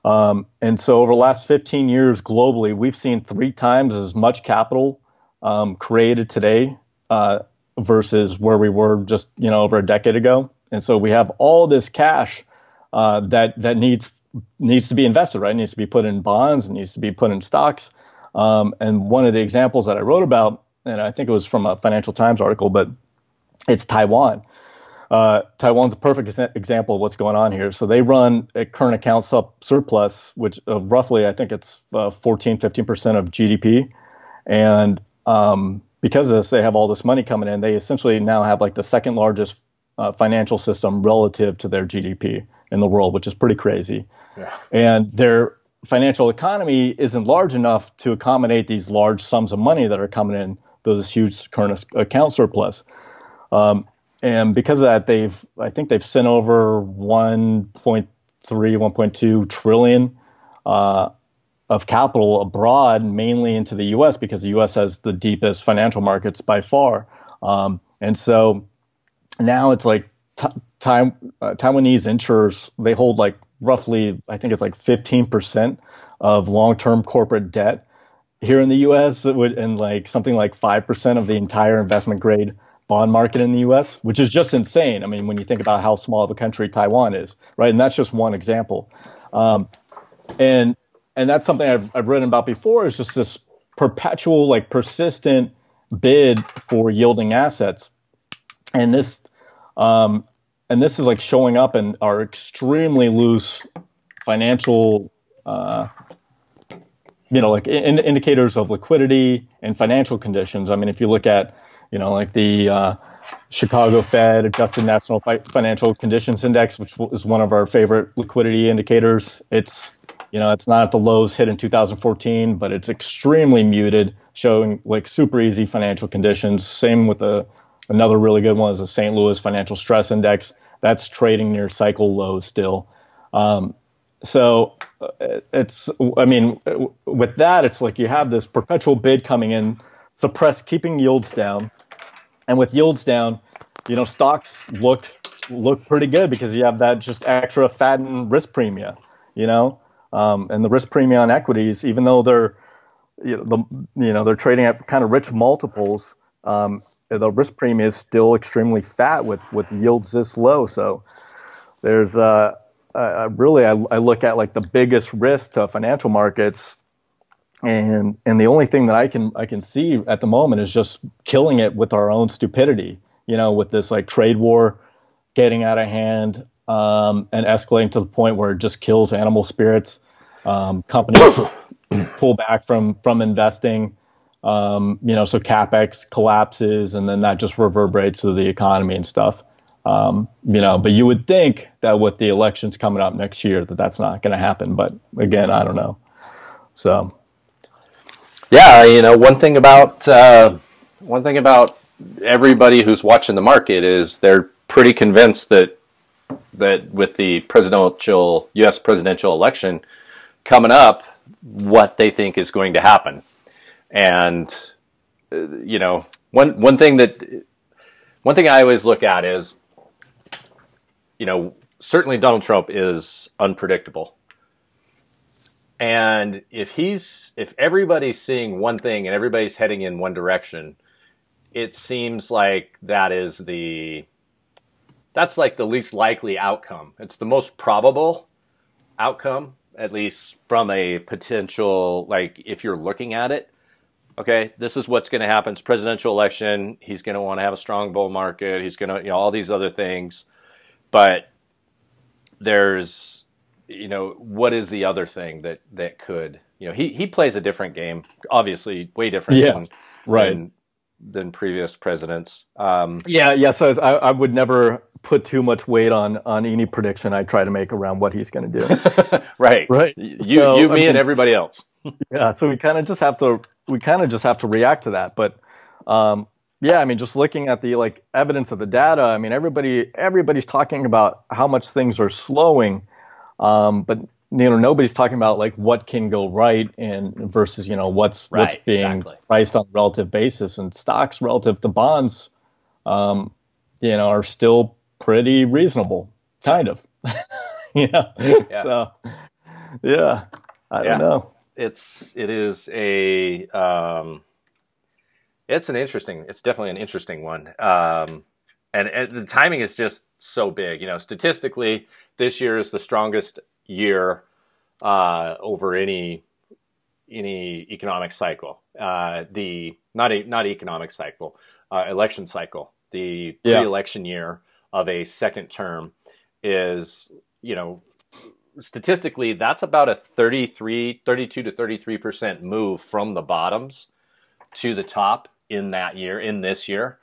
Speaker 2: Um, and so over the last 15 years globally, we've seen three times as much capital um, created today uh, versus where we were just you know over a decade ago. And so we have all this cash uh, that that needs needs to be invested, right? It needs to be put in bonds, it needs to be put in stocks. Um, and one of the examples that I wrote about, and I think it was from a Financial Times article, but it's Taiwan. Uh, Taiwan's a perfect example of what's going on here. So they run a current account surplus, which uh, roughly I think it's uh, 14, 15 percent of GDP, and um, because of this, they have all this money coming in. They essentially now have like the second largest uh, financial system relative to their GDP in the world, which is pretty crazy. Yeah. And their financial economy isn't large enough to accommodate these large sums of money that are coming in, those huge current account surplus. Um, and because of that, they've I think they've sent over 1.3, 1.2 trillion uh, of capital abroad, mainly into the U.S. because the U.S. has the deepest financial markets by far. Um, and so now it's like t- time, uh, Taiwanese insurers they hold like roughly I think it's like 15 percent of long-term corporate debt here in the U.S. Would, and like something like five percent of the entire investment grade bond market in the U.S., which is just insane. I mean, when you think about how small of a country Taiwan is, right? And that's just one example. Um, and and that's something I've, I've written about before is just this perpetual, like persistent bid for yielding assets. And this, um, and this is like showing up in our extremely loose financial, uh, you know, like in, indicators of liquidity and financial conditions. I mean, if you look at, you know, like the uh, Chicago Fed Adjusted National Financial Conditions Index, which is one of our favorite liquidity indicators, it's you know, it's not at the lows hit in 2014, but it's extremely muted, showing like super easy financial conditions. Same with the another really good one is the St. Louis Financial Stress Index. That's trading near cycle lows still. Um, so uh, it's, I mean, with that, it's like you have this perpetual bid coming in, suppress, keeping yields down, and with yields down, you know, stocks look look pretty good because you have that just extra fattened risk premium. You know, um, and the risk premium on equities, even though they're you know, the, you know they're trading at kind of rich multiples, um, the risk premium is still extremely fat with with yields this low. So there's uh, uh, really I, I look at like the biggest risk to financial markets and and the only thing that I can I can see at the moment is just killing it with our own stupidity. You know, with this like trade war getting out of hand um, and escalating to the point where it just kills animal spirits. Um, companies pull back from from investing. Um, you know, so capex collapses, and then that just reverberates to the economy and stuff. Um, you know, but you would think that with the elections coming up next year, that that's not going to happen. But again, I don't know. So,
Speaker 1: yeah, you know, one thing about uh, one thing about everybody who's watching the market is they're pretty convinced that that with the presidential U.S. presidential election coming up, what they think is going to happen, and uh, you know, one one thing that one thing I always look at is, you know, certainly Donald Trump is unpredictable. And if he's if everybody's seeing one thing and everybody's heading in one direction, it seems like that is the that's like the least likely outcome. It's the most probable outcome, at least from a potential, like if you're looking at it. Okay, this is what's going to happen. It's presidential election. He's going to want to have a strong bull market. He's going to, you know, all these other things. But there's, you know, what is the other thing that that could, you know, he he plays a different game, obviously, way different.
Speaker 2: Yeah, than, right. Than,
Speaker 1: than previous presidents. Um,
Speaker 2: yeah, yeah. So I, I would never put too much weight on on any prediction I try to make around what he's going to do.
Speaker 1: right,
Speaker 2: right.
Speaker 1: You, so, you, me, I mean, and everybody else.
Speaker 2: yeah. So we kind of just have to we kind of just have to react to that. But um, yeah, I mean, just looking at the like evidence of the data, I mean, everybody everybody's talking about how much things are slowing, um, but you know nobody's talking about like what can go right and versus you know what's right, what's being exactly. priced on a relative basis and stocks relative to bonds, um, you know, are still pretty reasonable, kind of. you know, yeah. so yeah, I don't know.
Speaker 1: It's it is a um, it's an interesting. It's definitely an interesting one. Um, and, and the timing is just so big. You know, statistically, this year is the strongest year uh, over any any economic cycle. Uh, the not a not economic cycle, uh, election cycle. The yeah. pre-election year of a second term is you know statistically that's about a 33 32 to 33 percent move from the bottoms to the top in that year, in this year.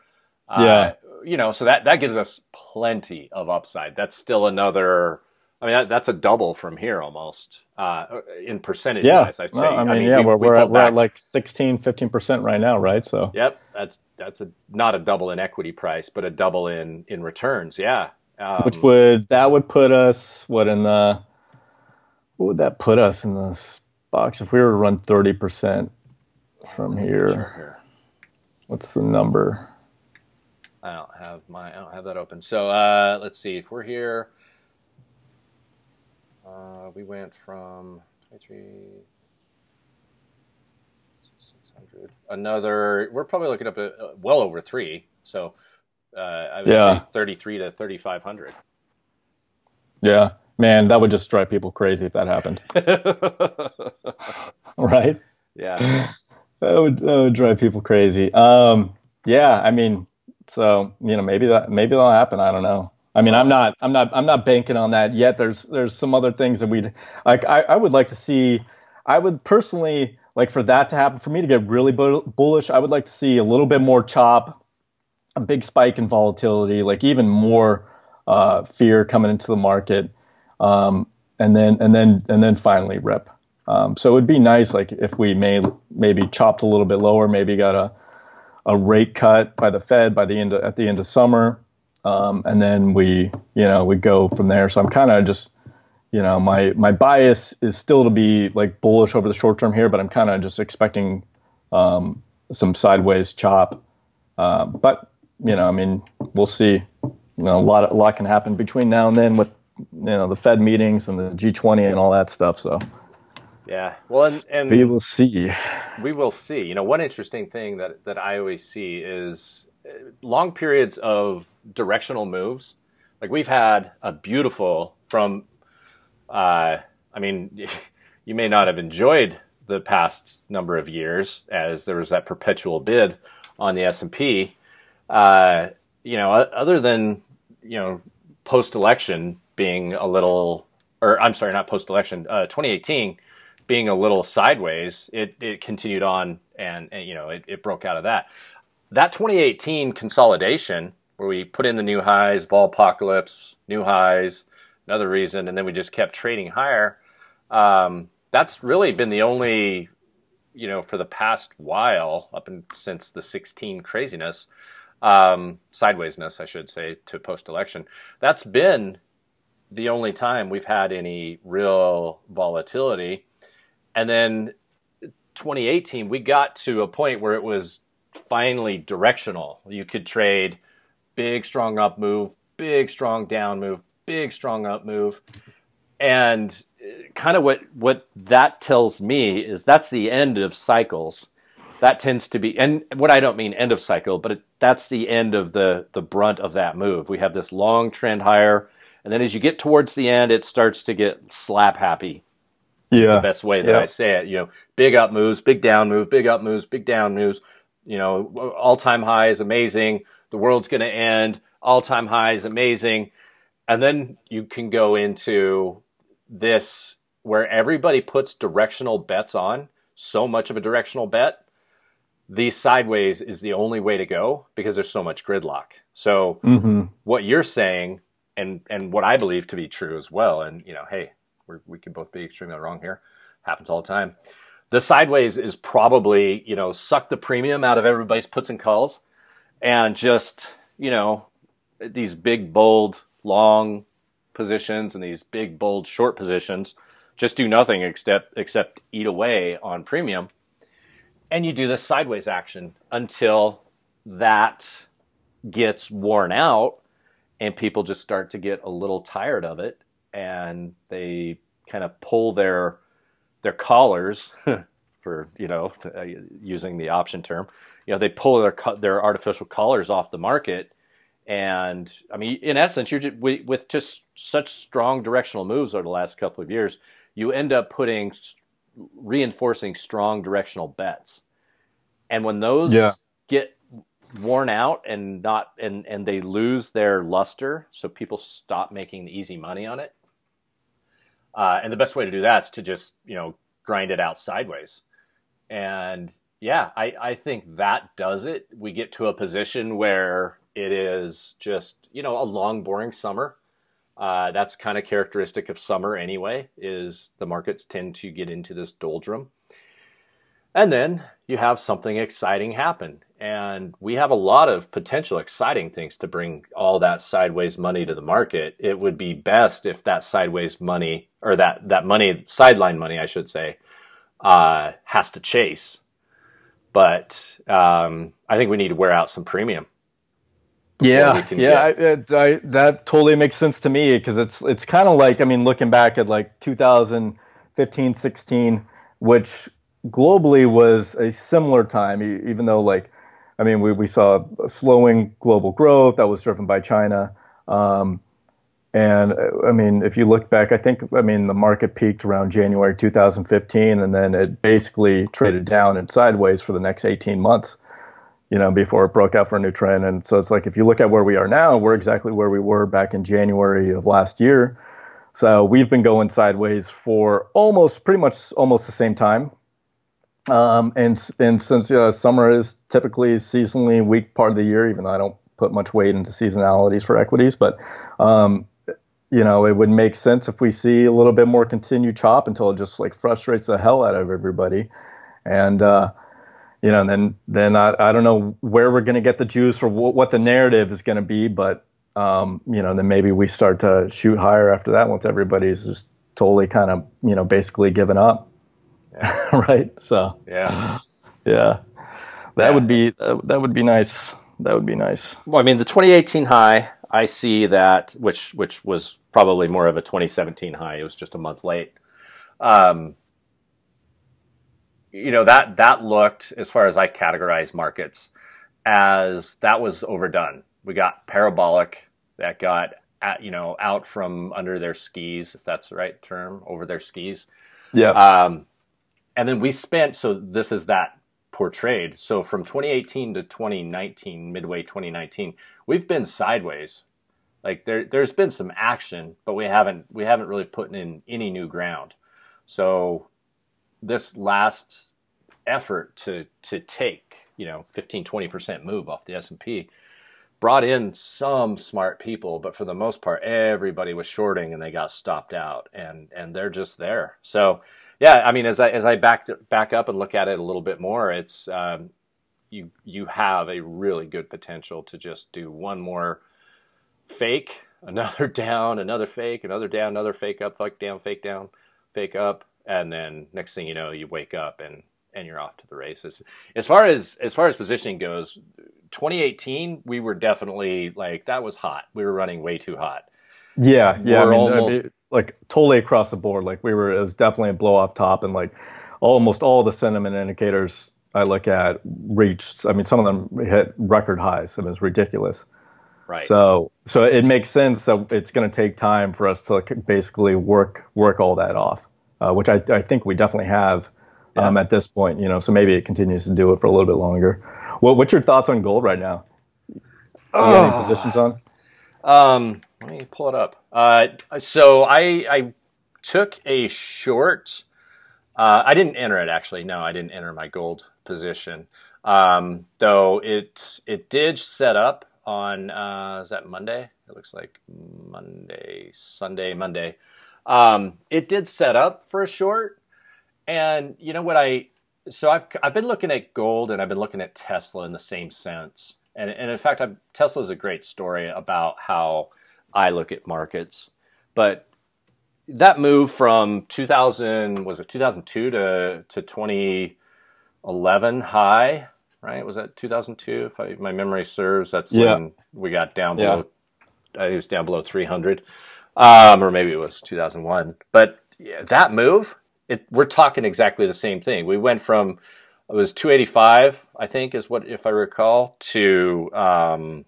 Speaker 2: Uh, yeah. Uh,
Speaker 1: you know, so that, that gives us plenty of upside. That's still another, I mean, that, that's a double from here almost uh, in percentage.
Speaker 2: Yeah. I'd say. Well, I, mean, I mean, yeah, we, we're, we we're, at, we're at like 16, 15% right now, right? So,
Speaker 1: yep. That's, that's a, not a double in equity price, but a double in, in returns. Yeah.
Speaker 2: Um, Which would, that would put us, what in the, what would that put us in the box if we were to run 30% from here? What's the number?
Speaker 1: I don't have my I don't have that open. So uh, let's see if we're here. Uh, we went from 23 600 another we're probably looking up at uh, well over three so uh, i would yeah. say 33 to 3500
Speaker 2: yeah man that would just drive people crazy if that happened right
Speaker 1: yeah
Speaker 2: that would that would drive people crazy. Um, yeah, I mean, so you know, maybe that maybe that'll happen. I don't know. I mean, I'm not I'm not I'm not banking on that yet. There's there's some other things that we'd like. I, I would like to see. I would personally like for that to happen. For me to get really bullish, I would like to see a little bit more chop, a big spike in volatility, like even more uh, fear coming into the market, um, and then and then and then finally rip. Um, so it would be nice, like if we may maybe chopped a little bit lower, maybe got a a rate cut by the Fed by the end of, at the end of summer, um, and then we you know we go from there. So I'm kind of just you know my my bias is still to be like bullish over the short term here, but I'm kind of just expecting um, some sideways chop. Uh, but you know, I mean, we'll see. You know, a lot a lot can happen between now and then with you know the Fed meetings and the G20 and all that stuff. So.
Speaker 1: Yeah. Well, and, and
Speaker 2: we will see.
Speaker 1: We will see. You know, one interesting thing that that I always see is uh, long periods of directional moves. Like we've had a beautiful from. Uh, I mean, you may not have enjoyed the past number of years as there was that perpetual bid on the S and P. Uh, you know, other than you know post election being a little, or I'm sorry, not post election, uh, 2018 being a little sideways, it, it continued on and, and you know, it, it broke out of that. That 2018 consolidation where we put in the new highs, vol apocalypse, new highs, another reason, and then we just kept trading higher. Um, that's really been the only, you know, for the past while, up and since the 16 craziness, um, sidewaysness, I should say, to post election. That's been the only time we've had any real volatility. And then 2018, we got to a point where it was finally directional. You could trade big, strong up move, big, strong down move, big, strong up move. And kind of what, what that tells me is that's the end of cycles. That tends to be, and what I don't mean end of cycle, but it, that's the end of the, the brunt of that move. We have this long trend higher. And then as you get towards the end, it starts to get slap happy
Speaker 2: yeah.
Speaker 1: the best way that yeah. I say it. You know, big up moves, big down move, big up moves, big down moves. You know, all time high is amazing. The world's going to end. All time high is amazing. And then you can go into this where everybody puts directional bets on, so much of a directional bet. the sideways is the only way to go because there's so much gridlock. So
Speaker 2: Mm-hmm.
Speaker 1: what you're saying and and what I believe to be true as well, and you know, hey, we can both be extremely wrong here. Happens all the time. The sideways is probably you know suck the premium out of everybody's puts and calls, and just you know these big bold long positions and these big bold short positions just do nothing except except eat away on premium and you do this sideways action until that gets worn out and people just start to get a little tired of it and they kind of pull their their collars for you know uh, using the option term you know they pull their their artificial collars off the market and I mean, in essence, you're just, with just such strong directional moves over the last couple of years, you end up putting reinforcing strong directional bets. And when those
Speaker 2: Yeah.
Speaker 1: get worn out and not and and they lose their luster, so people stop making the easy money on it. Uh, and the best way to do that is to just you know grind it out sideways. And yeah, I, I think that does it. We get to a position where it is just you know a long boring summer uh, that's kind of characteristic of summer anyway is the markets tend to get into this doldrum and then you have something exciting happen. And we have a lot of potential exciting things to bring all that sideways money to the market. It would be best if that sideways money or that that money sideline money i should say uh, has to chase. But um, i think we need to wear out some premium.
Speaker 2: Yeah, yeah, I, I, that totally makes sense to me because it's it's kind of like I mean, looking back at like 2015, 16, which globally was a similar time, even though like I mean, we, we saw slowing global growth that was driven by China. Um, and uh, I mean, if you look back, I think I mean the market peaked around January 2015, and then it basically traded down and sideways for the next 18 months you know, before it broke out for a new trend. And so it's like if you look at where we are now, we're exactly where we were back in January of last year. So we've been going sideways for almost pretty much almost the same time. Um, and and since you know, summer is typically seasonally weak part of the year, even though I don't put much weight into seasonalities for equities, but um, you know, it would make sense if we see a little bit more continued chop until it just like frustrates the hell out of everybody. And uh, you know, then then I, I don't know where we're going to get the juice or wh- what the narrative is going to be, but um, you know, then maybe we start to shoot higher after that once everybody's just totally kind of you know basically given up, right? So
Speaker 1: yeah
Speaker 2: yeah, that
Speaker 1: Yeah.
Speaker 2: would be that, that would be nice. That would be nice.
Speaker 1: Well, I mean, the 2018 high, I see that, which which was probably more of a 2017 high. It was just a month late. Um, you know that that looked, as far as I categorize markets, as that was overdone. We got parabolic that got at, you know out from under their skis, if that's the right term, over their skis.
Speaker 2: Yeah,
Speaker 1: Um, and then we spent, so this is that portrayed. So from 2018 to 2019, midway 2019, we've been sideways. Like there, there's been some action, but we haven't, we haven't really put in any new ground. So this last effort to, to take, you know, 15, 20% move off the S&P brought in some smart people, but for the most part, everybody was shorting and they got stopped out and, and they're just there. So, yeah, I mean, as I, as I back, back up and look at it a little bit more, it's, um, you, you have a really good potential to just do one more fake, another down, another fake, another down, another fake up, fake down, fake down, fake up. And then next thing you know, you wake up and, and you're off to the races. As far as, as far as positioning goes, 2018, we were definitely like that was hot. We were running way too hot.
Speaker 2: yeah, yeah. I
Speaker 1: we're
Speaker 2: mean, I mean, like totally across the board. Like we were, it was definitely a blow off top, and like almost all the sentiment indicators I look at reached. I mean, some of them hit record highs. I mean, it's ridiculous.
Speaker 1: Right.
Speaker 2: So, so it makes sense that it's going to take time for us to like, basically work work all that off, uh, which I, I think we definitely have um, at this point. You know, so maybe it continues to do it for a little bit longer. Well, what's your thoughts on gold right now? You any positions on?
Speaker 1: Um, let me pull it up. Uh, so I I took a short. Uh, I didn't enter it actually. No, I didn't enter my gold position. Um, though it it did set up on uh, is that Monday? It looks like Monday, Sunday, Monday. Um, it did set up for a short, and you know what I so I've I've been looking at gold and I've been looking at Tesla in the same sense, and and in fact, Tesla is a great story about how I look at markets, but that move from 2000 was it 2002 to to 2011 high right? Was that 2002 if I, my memory serves that's yeah. when we got down below yeah. it was down below 300 um, or maybe it was 2001 but yeah, that move it, we're talking exactly the same thing. We went from it was 285 i think is what if i recall to um,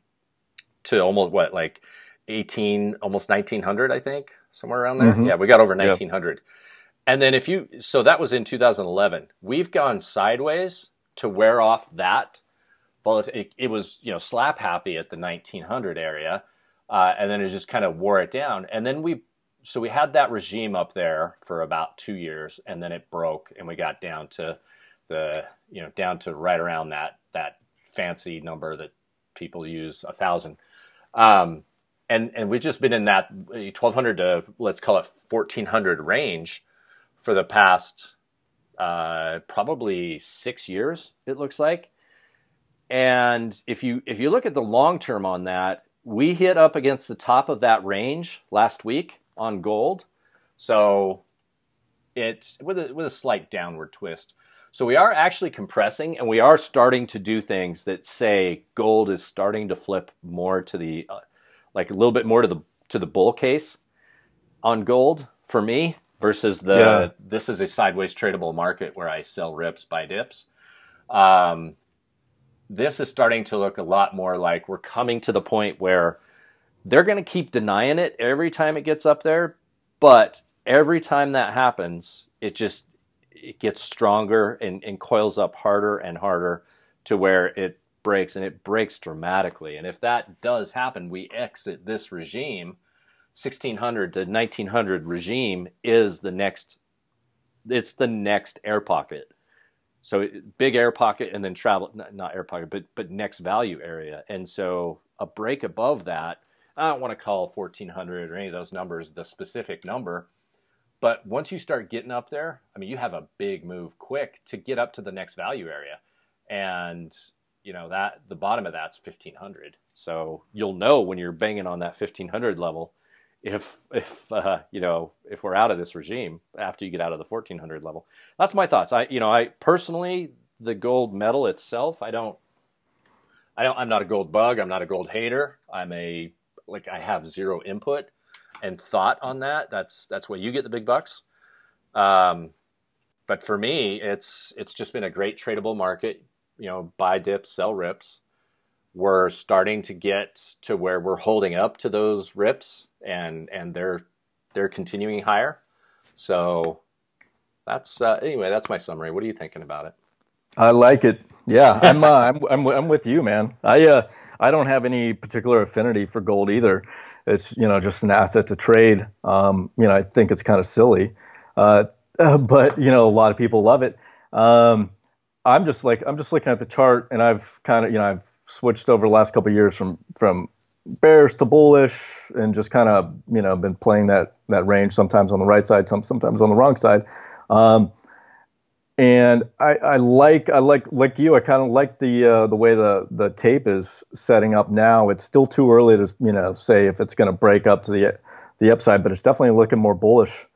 Speaker 1: to almost what like 18 almost 1900 i think somewhere around there. Mm-hmm. Yeah, we got over 1900. Yep. And then if you, so that was in 2011. We've gone sideways to wear off that. Well, it, it was, you know, slap happy at the 1900 area. Uh, and then it just kind of wore it down. And then we, so we had that regime up there for about two years and then it broke and we got down to the, you know, down to right around that, that fancy number that people use a thousand. Um, and and we've just been in that 1200 to let's call it 1400 range for the past uh, probably six years. It looks like, and if you if you look at the long term on that, we hit up against the top of that range last week on gold, so it's with a with a slight downward twist. So we are actually compressing, and we are starting to do things that say gold is starting to flip more to the uh, like a little bit more to the to the bull case on gold for me versus the yeah. this is a sideways tradable market where I sell rips buy dips. Um, this is starting to look a lot more like we're coming to the point where they're going to keep denying it every time it gets up there, but every time that happens, it just it gets stronger and, and coils up harder and harder to where it breaks, and it breaks dramatically. And if that does happen, we exit this regime. 1600 to 1900 regime is the next. It's the next air pocket. So big air pocket, and then travel not air pocket, but but next value area. And so a break above that. I don't want to call 1400 or any of those numbers the specific number, but once you start getting up there, I mean, you have a big move quick to get up to the next value area. And you know that the bottom of that's 1500 so you'll know when you're banging on that 1500 level if if uh, you know if we're out of this regime after you get out of the 1400 level. That's my thoughts. I you know i personally the gold metal itself i don't i don't i'm not a gold bug. I'm not a gold hater. I'm a like i have zero input and thought on that. That's that's where you get the big bucks. Um, but for me it's it's just been a great tradable market you know, buy dips, sell rips. We're starting to get to where we're holding up to those rips, and and they're they're continuing higher. So that's uh, anyway. That's my summary. What are you thinking about it?
Speaker 2: I like it. Yeah, I'm, uh, I'm, I'm, I'm with you, man. I, uh, I don't have any particular affinity for gold either. It's, you know, just an asset to trade. Um, you know, I think it's kind of silly. Uh, but, you know, a lot of people love it. Um, I'm just like I'm just looking at the chart, and I've kind of you know I've switched over the last couple years from from bears to bullish, and just kind of you know been playing that that range. Sometimes on the right side, some, sometimes on the wrong side. Um, and I, I like I like like you. I kind of like the uh, the way the the tape is setting up now. It's still too early to you know say if it's going to break up to the the upside, but it's definitely looking more bullish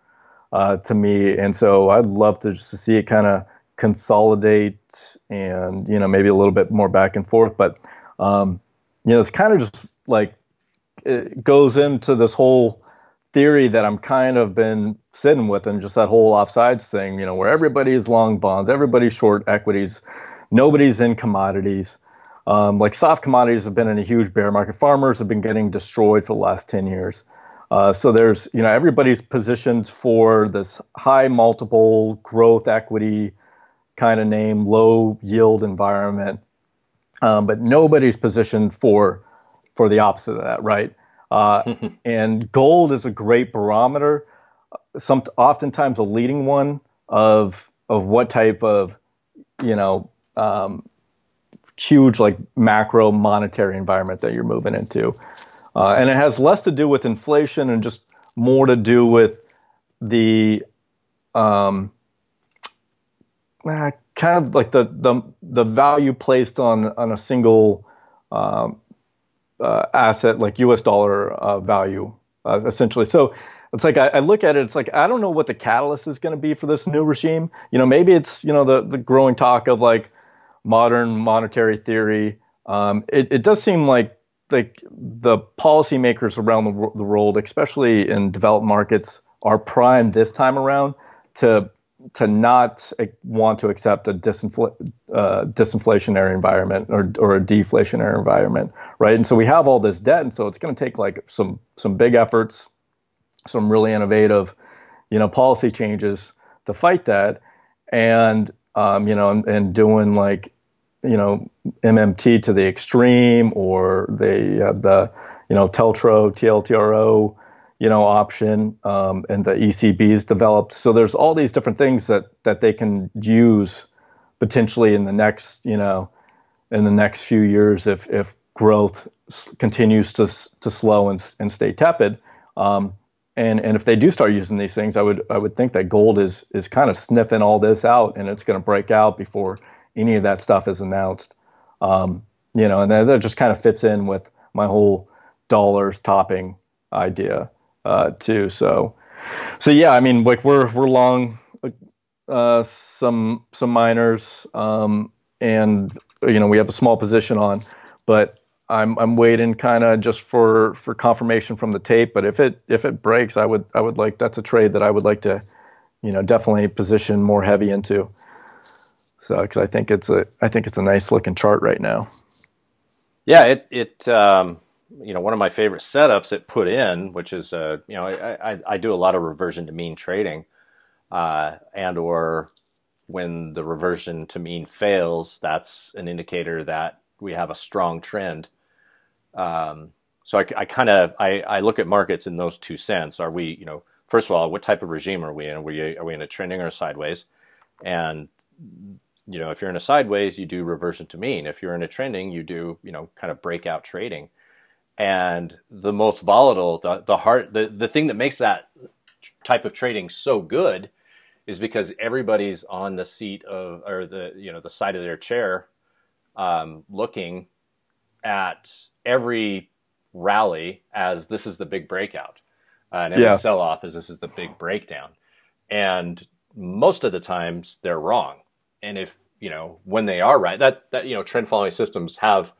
Speaker 2: uh, to me. And so I'd love to just to see it kind of consolidate and you know maybe a little bit more back and forth. But um, you know it's kind of just like it goes into this whole theory that I'm kind of been sitting with and just that whole offsides thing you know where everybody is long bonds everybody's short equities nobody's in commodities. Um, like soft commodities have been in a huge bear market. Farmers have been getting destroyed for the last 10 years. Uh, so there's, you know, everybody's positioned for this high multiple growth equity kind of name, low yield environment. Um, but nobody's positioned for for the opposite of that, right? Uh, and gold is a great barometer, some oftentimes a leading one of of what type of you know um, huge like macro monetary environment that you're moving into, uh, and it has less to do with inflation and just more to do with the um, uh, kind of like the the the value placed on on a single um, uh, asset like U.S. dollar uh, value uh, essentially. So it's like I, I, look at it. It's like I don't know what the catalyst is going to be for this new regime. You know, maybe it's you know the the growing talk of like modern monetary theory. Um, it, it does seem like like the policymakers around the, the world, especially in developed markets, are primed this time around to to not want to accept a disinfl- uh, disinflationary environment or, or a deflationary environment, right? And so we have all this debt, and so it's going to take like some some big efforts, some really innovative, you know, policy changes to fight that, and um, you know, and, and, doing like, you know, MMT to the extreme, or have the, you know, TLTRO, TLTRO you know, option, um, and the ECB's developed. So there's all these different things that that they can use potentially in the next, you know, in the next few years if if growth continues to to slow and, and stay tepid. Um, and and if they do start using these things, I would I would think that gold is is kind of sniffing all this out, and it's going to break out before any of that stuff is announced. Um, you know, and that, that just kind of fits in with my whole dollars topping idea uh, too. So, so yeah, I mean, like we're we're long uh, some some miners, um, and you know we have a small position on, but I'm I'm waiting kind of just for for confirmation from the tape. But if it if it breaks, I would I would like that's a trade that I would like to, you know, definitely position more heavy into. So because I think it's a I think it's a nice looking chart right now.
Speaker 1: Yeah, it it um, you know one of my favorite setups it put in, which is uh, you know I, I, I do a lot of reversion to mean trading, uh, and or when the reversion to mean fails, that's an indicator that we have a strong trend. Um, so I, I kind of I, I look at markets in those two sense. Are we you know first of all what type of regime are we in? Are we are we in a trending or sideways? And you know if you're in a sideways, you do reversion to mean. If you're in a trending, you do you know kind of breakout trading and the most volatile, the the heart, the the thing that makes that type of trading so good is because everybody's on the seat of or the you know the side of their chair, um, looking at every rally as this is the big breakout, uh, and every yeah. sell off as this is the big breakdown, and most of the times they're wrong, and if you know when they are right, that that you know trend following systems have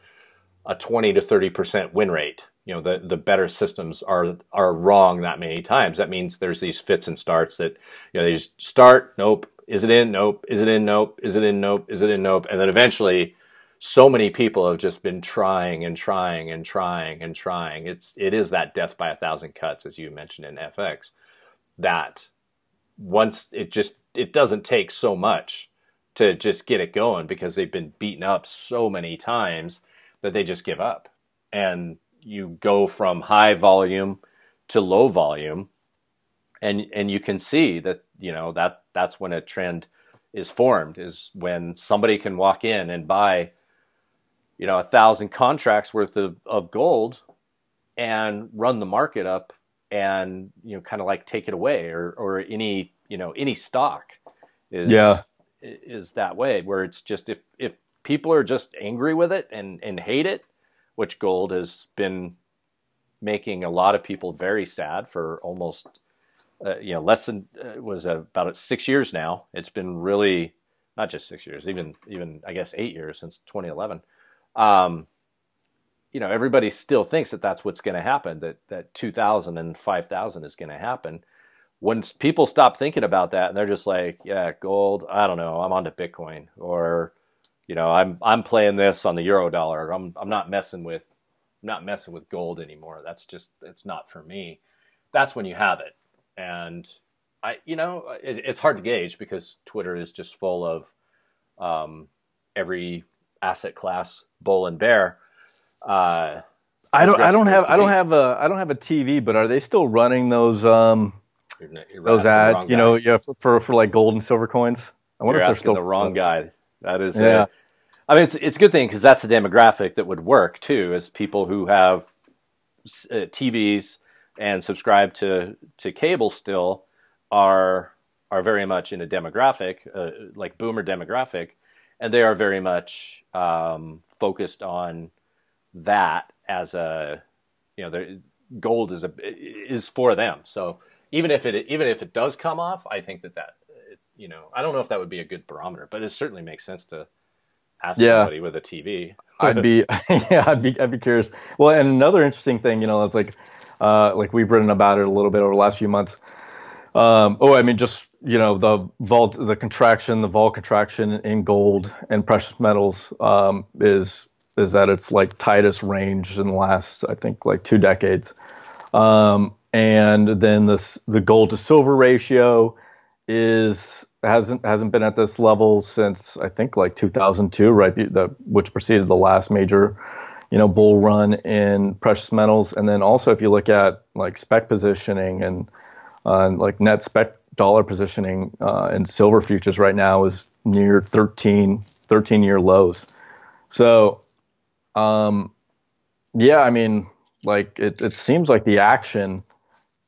Speaker 1: a 20 to 30% win rate. You know, the, the better systems are are wrong that many times. That means there's these fits and starts that, you know, they just start, nope, is it in? Nope. Is it in? Nope. Is it in? Nope. Is it in? Nope. And then eventually so many people have just been trying and trying and trying and trying. It's it is that death by a thousand cuts, as you mentioned in FX, that once it just it doesn't take so much to just get it going because they've been beaten up so many times that they just give up. And you go from high volume to low volume and and you can see that you know that that's when a trend is formed is when somebody can walk in and buy you know a thousand contracts worth of, of gold and run the market up and you know kind of like take it away or or any you know any stock is yeah is that way where it's just if if people are just angry with it and, and hate it, which gold has been making a lot of people very sad for almost, uh, you know, less than uh, was about six years now. It's been really not just six years, even even I guess eight years since 2011. Um, you know, everybody still thinks that that's what's going to happen. That that 2,000 and 5,000 is going to happen. When people stop thinking about that and they're just like, yeah, gold, I don't know, I'm on to Bitcoin or you know, I'm I'm playing this on the euro dollar. I'm I'm not messing with I'm not messing with gold anymore. That's just it's not for me. That's when you have it. And I you know, it, it's hard to gauge because Twitter is just full of um, every asset class bull and bear. Uh,
Speaker 2: I don't I don't have I don't have a I don't have a TV, but are they still running those um you're, you're those ads, you know, yeah, for, for, for like gold and silver coins?
Speaker 1: I wonder you're if they're still the wrong guy. That is, yeah. I mean, it's it's a good thing because that's a demographic that would work too, as people who have uh, TVs and subscribe to to cable still are are very much in a demographic uh, like boomer demographic, and they are very much um, focused on that as a you know gold is a is for them. So even if it even if it does come off, I think that that you know I don't know if that would be a good barometer, but it certainly makes sense to ask yeah. somebody with a TV.
Speaker 2: I'd be yeah, I'd be I'd be curious. Well, and another interesting thing, you know, it's like uh, like we've written about it a little bit over the last few months. Um, oh, I mean, just you know, the vault, the contraction, the vol contraction in gold and precious metals um, is is at its like tightest range in the last, I think, like two decades. Um, and then this the gold to silver ratio is hasn't hasn't been at this level since I think like 2002, right? The, which preceded the last major, you know, bull run in precious metals. And then also if you look at like spec positioning and uh, like net spec dollar positioning uh, in silver futures right now is near 13 13 year lows. So, um, yeah, I mean, like it, it seems like the action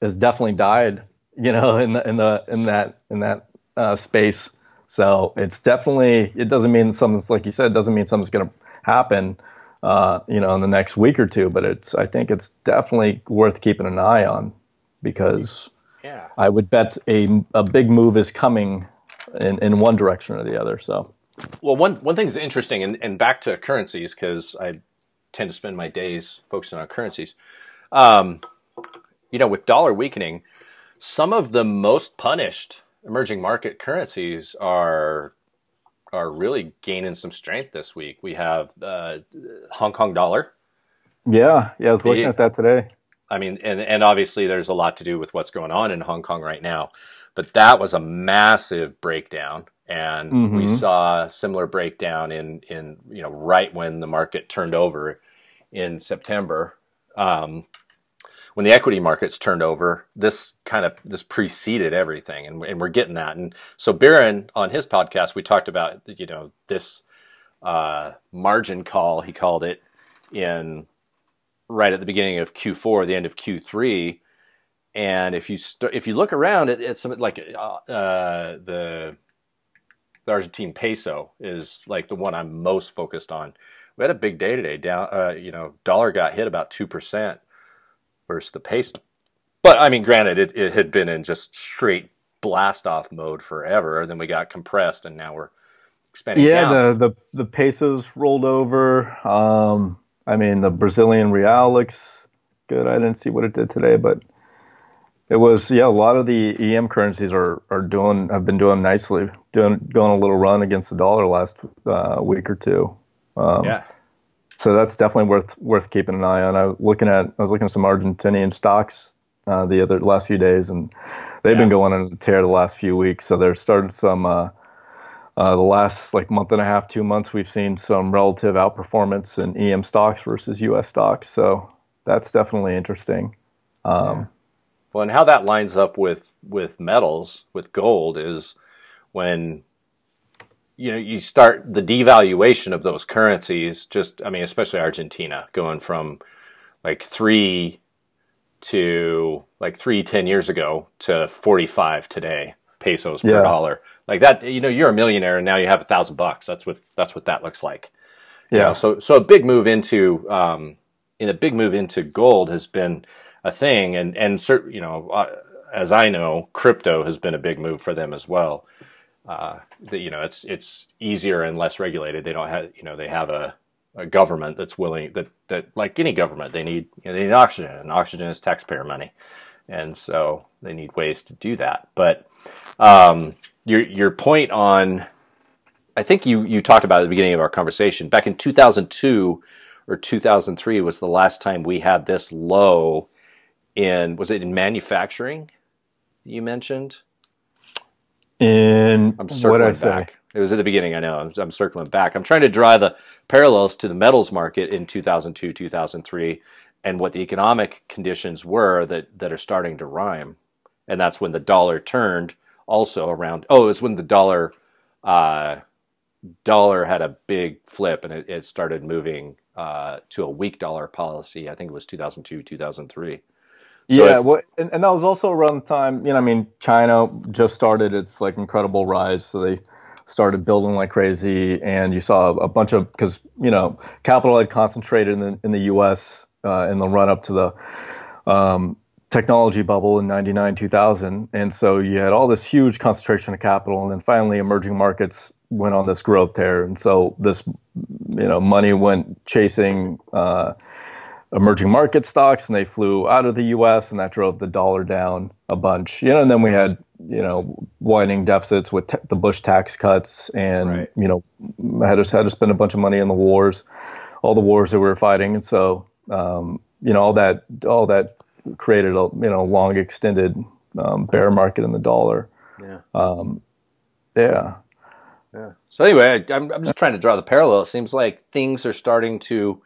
Speaker 2: has definitely died, you know, in the in the in that in that uh, space. So it's definitely it doesn't mean something's like you said, doesn't mean something's going to happen, uh, you know, in the next week or two. But it's I think it's definitely worth keeping an eye on because yeah. I would bet a a big move is coming in in one direction or the other. So.
Speaker 1: Well, one one thing is interesting, and, and back to currencies because I tend to spend my days focusing on currencies. Um, you know, with dollar weakening, some of the most punished emerging market currencies are are really gaining some strength this week. We have uh, Hong Kong dollar.
Speaker 2: Yeah, yeah, I was looking at that today.
Speaker 1: I mean, and and obviously there's a lot to do with what's going on in Hong Kong right now, but that was a massive breakdown, and mm-hmm. we saw a similar breakdown in in you know right when the market turned over in September. Um, when the equity markets turned over, this kind of this preceded everything, and, and we're getting that. And so Barron on his podcast, we talked about you know this uh, margin call he called it in right at the beginning of Q4, the end of Q3. And if you st- if you look around, it, it's something like uh, uh, the the Argentine peso is like the one I'm most focused on. We had a big day today. Down, uh, you know, dollar got hit about two percent versus the peso. But I mean, granted, it, it had been in just straight blast off mode forever. Then we got compressed, and now we're expanding.
Speaker 2: Yeah,
Speaker 1: down.
Speaker 2: the the the pesos rolled over. Um, I mean, the Brazilian real looks good. I didn't see what it did today, but it was yeah. A lot of the EM currencies are are doing have been doing nicely, doing going a little run against the dollar last uh, week or two.
Speaker 1: Um, yeah
Speaker 2: so that's definitely worth worth keeping an eye on. I was looking at I was looking at some Argentinian stocks uh, the other last few days, and they've yeah. been going on a tear the last few weeks. So they're starting some. Uh, uh, the last like month and a half, two months, we've seen some relative outperformance in EM stocks versus U.S. stocks. So that's definitely interesting. Um,
Speaker 1: yeah. Well, and how that lines up with with metals, with gold, is when you know you start the devaluation of those currencies just i mean especially argentina going from like three to like three ten years ago to 45 today pesos per yeah. dollar. Like that you know you're a millionaire and now you have a thousand bucks. That's what that's what that looks like. Yeah. you know, so so a big move into um in a big move into gold has been a thing. And and cert, you know uh, as i know crypto has been a big move for them as well uh, that you know it's it's easier and less regulated. They don't have you know they have a, a government that's willing that that like any government they need you know, they need oxygen and oxygen is taxpayer money, and so they need ways to do that. But um, your your point on I think you you talked about at the beginning of our conversation back in 2002 or 2003 was the last time we had this low in was it in manufacturing you mentioned
Speaker 2: in
Speaker 1: I'm circling back. It was at the beginning. I know. I'm, I'm, circling back. I'm trying to draw the parallels to the metals market in 2002, 2003, and what the economic conditions were that that are starting to rhyme. And that's when the dollar turned. Also around. Oh, it was when the dollar uh, dollar had a big flip and it, it started moving uh, to a weak dollar policy. I think it was 2002, 2003. So
Speaker 2: yeah,
Speaker 1: if,
Speaker 2: well, and, and that was also around the time, you know, I mean, China just started its like incredible rise. So they started building like crazy, and you saw a bunch of because you know capital had concentrated in the, in the U.S. Uh, in the run up to the um, technology bubble in 99 2000 and so you had all this huge concentration of capital and then finally emerging markets went on this growth tear and so this you know money went chasing uh, emerging market stocks and they flew out of the US and that drove the dollar down a bunch you know and then we had you know widening deficits with the Bush tax cuts and
Speaker 1: Right.
Speaker 2: you know had to had to spend a bunch of money on the wars all the wars that we were fighting and so um, you know all that all that created a you know long extended um, bear market in the dollar.
Speaker 1: yeah.
Speaker 2: Yeah.
Speaker 1: Yeah. So anyway, I, I'm I'm just trying to draw the parallel. It seems like things are starting to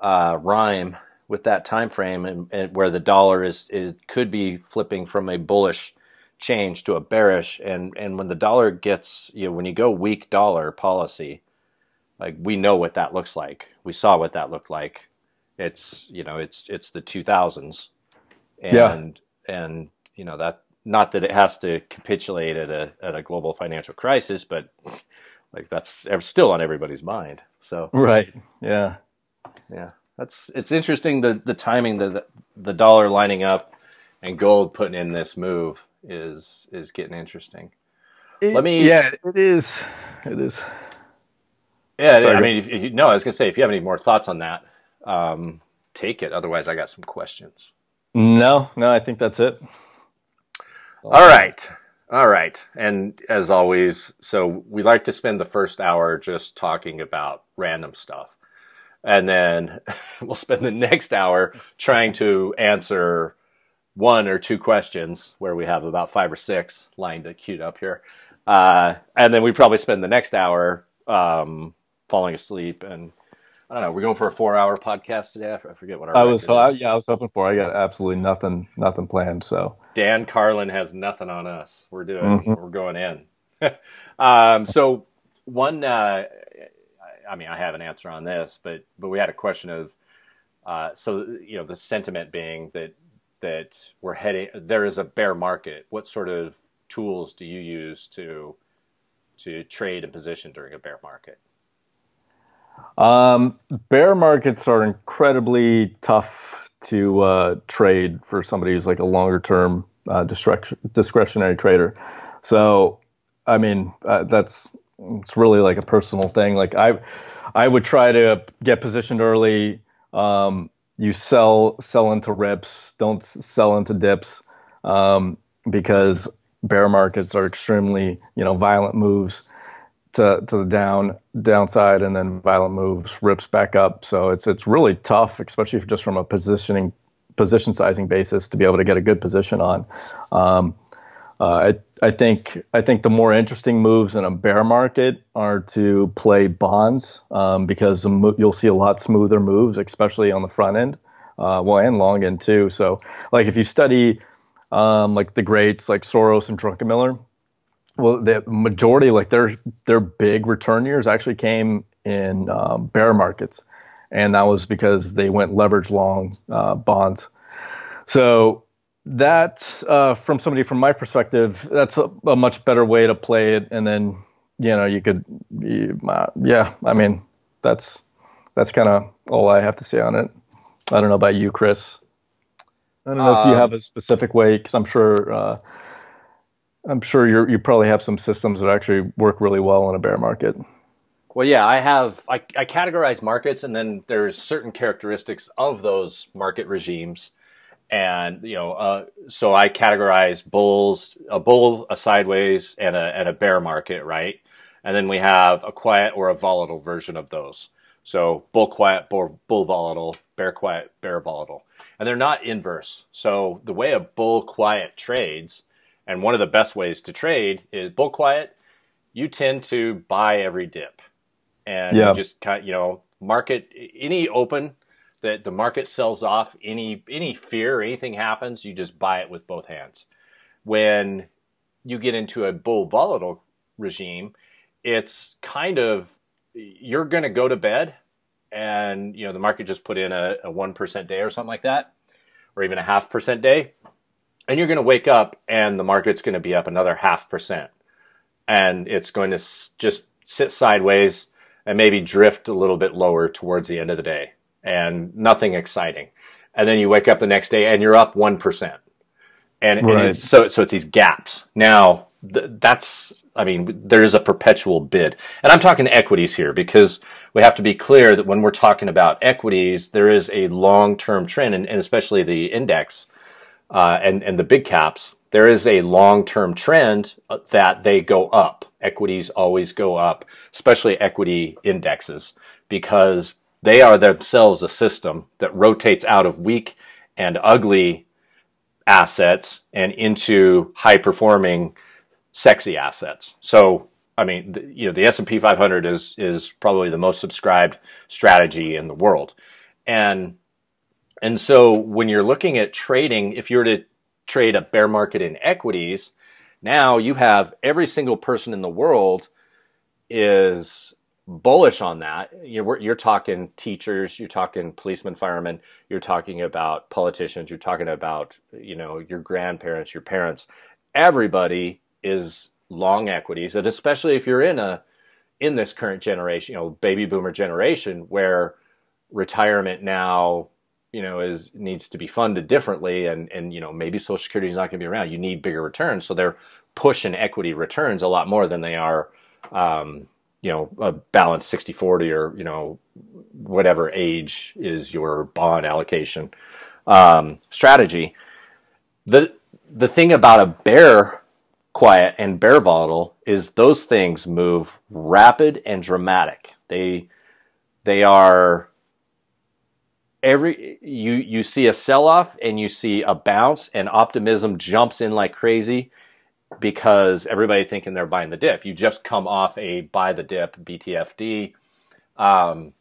Speaker 1: uh, rhyme with that time frame, and, and where the dollar is is could be flipping from a bullish change to a bearish, and and when the dollar gets you know when you go weak dollar policy, like we know what that looks like. We saw what that looked like. It's you know it's it's the 2000s, and
Speaker 2: Yeah.
Speaker 1: and you know that not that it has to capitulate at a at a global financial crisis, but like that's still on everybody's mind. So
Speaker 2: Right. Yeah.
Speaker 1: Yeah, that's it's interesting the the timing the the dollar lining up and gold putting in this move is is getting interesting. Let me-
Speaker 2: Yeah, it is. It is.
Speaker 1: Yeah,
Speaker 2: Sorry.
Speaker 1: I mean, if, if you, no, I was gonna say if you have any more thoughts on that, um, take it. Otherwise, I got some questions.
Speaker 2: No, no, I think that's it.
Speaker 1: All right. All right. And as always, so we like to spend the first hour just talking about random stuff. And then we'll spend the next hour trying to answer one or two questions where we have about five or six lined up, queued up here. Uh, and then we probably spend the next hour um, falling asleep. And I don't know, we're going for a four hour podcast today. I forget what our
Speaker 2: I was, yeah, I was hoping for. I got absolutely nothing, nothing planned. So
Speaker 1: Dan Carlin has nothing on us. We're doing,
Speaker 2: Mhm.
Speaker 1: we're going in. um, so one, uh, I mean, I have an answer on this, but but we had a question of, uh, so you know, the sentiment being that that we're heading, there is a bear market. What sort of tools do you use to to trade and position during a bear market?
Speaker 2: Um, bear markets are incredibly tough to uh, trade for somebody who's like a longer term uh, discretionary trader. So, I mean, uh, that's it's really like a personal thing. Like I, I would try to get positioned early. Um, you sell sell into rips, don't sell into dips, um, because bear markets are extremely you know violent moves to to the down downside and then violent moves rips back up so it's it's really tough especially just from a positioning position sizing basis to be able to get a good position on um, uh, I, I think I think the more interesting moves in a bear market are to play bonds um, because you'll see a lot smoother moves, especially on the front end, uh, well and long end too. So like if you study um, like the greats like Soros and Druckenmiller, well the majority like their their big return years actually came in um, bear markets, and that was because they went leverage long uh, bonds. So that uh, from somebody from my perspective, that's a, a much better way to play it. And then you know you could, you, uh, yeah, I mean that's that's kind of all I have to say on it. I don't know about you, Chris. I don't know if you
Speaker 1: Um,
Speaker 2: have a specific way, because I'm sure uh, I'm sure you you probably have some systems that actually work really well in a bear market.
Speaker 1: Well, yeah, I have. I, I categorize markets, and then there's certain characteristics of those market regimes, and you know, uh, so I categorize bulls, a bull, a sideways, and a and a bear market, right? And then we have a quiet or a volatile version of those. So bull quiet, bull, bull volatile, bear quiet, bear volatile, and they're not inverse. So the way a bull quiet trades, and one of the best ways to trade is bull quiet. You tend to buy every dip and
Speaker 2: Yeah.
Speaker 1: you just kind of, you know market any open that the market sells off any any fear anything happens you just buy it with both hands. When you get into a bull volatile regime it's kind of you're going to go to bed and you know the market just put in a, a 1% day or something like that or even a half percent day and you're going to wake up and the market's going to be up another half percent. And it's going to just sit sideways and maybe drift a little bit lower towards the end of the day and nothing exciting and then you wake up the next day and you're up 1% and, right. and so so it's these gaps now th- that's I mean, there is a perpetual bid. And I'm talking equities here because we have to be clear that when we're talking about equities, there is a long term trend, and, and, especially the index uh, and, and the big caps, there is a long term trend that they go up. Equities always go up, especially equity indexes, because they are themselves a system that rotates out of weak and ugly assets and into high performing sexy assets. So, I mean, the, you know, the S&P 500 is is probably the most subscribed strategy in the world. And and so when you're looking at trading, if you were to trade a bear market in equities, now you have every single person in the world is bullish on that. You're, you're talking teachers, you're talking policemen, firemen, you're talking about politicians, you're talking about you know your grandparents, your parents. Everybody is long equities, and especially if you're in a in this current generation, you know, baby boomer generation, where retirement now, you know, is needs to be funded differently, and and you know maybe Social Security is not going to be around. You need bigger returns, so they're pushing equity returns a lot more than they are, um, you know, a balanced 60-40 or you know whatever age is your bond allocation um, strategy. The the thing about a bear quiet and bear volatile is those things move rapid and dramatic. They they are every you you see a sell off and you see a bounce and optimism jumps in like crazy because everybody thinking they're buying the dip. You just come off a buy the dip BTFD um,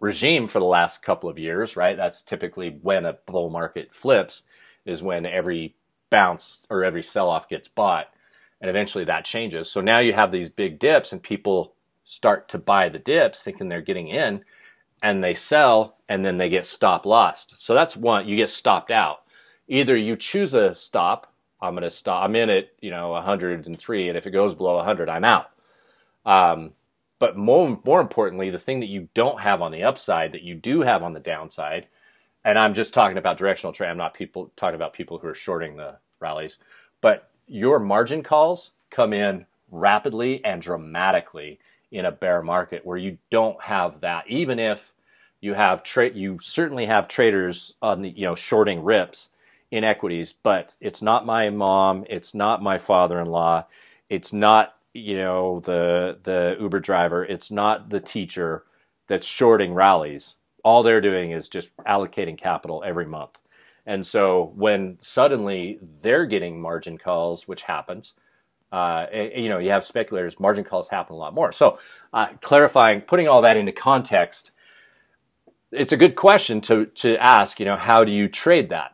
Speaker 1: regime for the last couple of years, right? That's typically when a bull market flips is when every bounce or every sell off gets bought and eventually that changes. So now you have these big dips, and people start to buy the dips thinking they're getting in, and they sell, and then they get stop lost. So that's one, you get stopped out. Either you choose a stop, I'm going to stop, I'm in at, you know, 103, and if it goes below 100, I'm out. Um, but more, more importantly, the thing that you don't have on the upside that you do have on the downside, and I'm just talking about directional trade. I'm not people talking about people who are shorting the rallies, but your margin calls come in rapidly and dramatically in a bear market where you don't have that even if you have trade you certainly have traders on the you know shorting rips in equities but it's not my mom it's not my father-in-law it's not you know the the uber driver it's not the teacher that's shorting rallies all they're doing is just allocating capital every month and so when suddenly they're getting margin calls, which happens, uh, you know, you have speculators, margin calls happen a lot more. So uh, clarifying, putting all that into context, it's a good question to, to ask, you know, how do you trade that?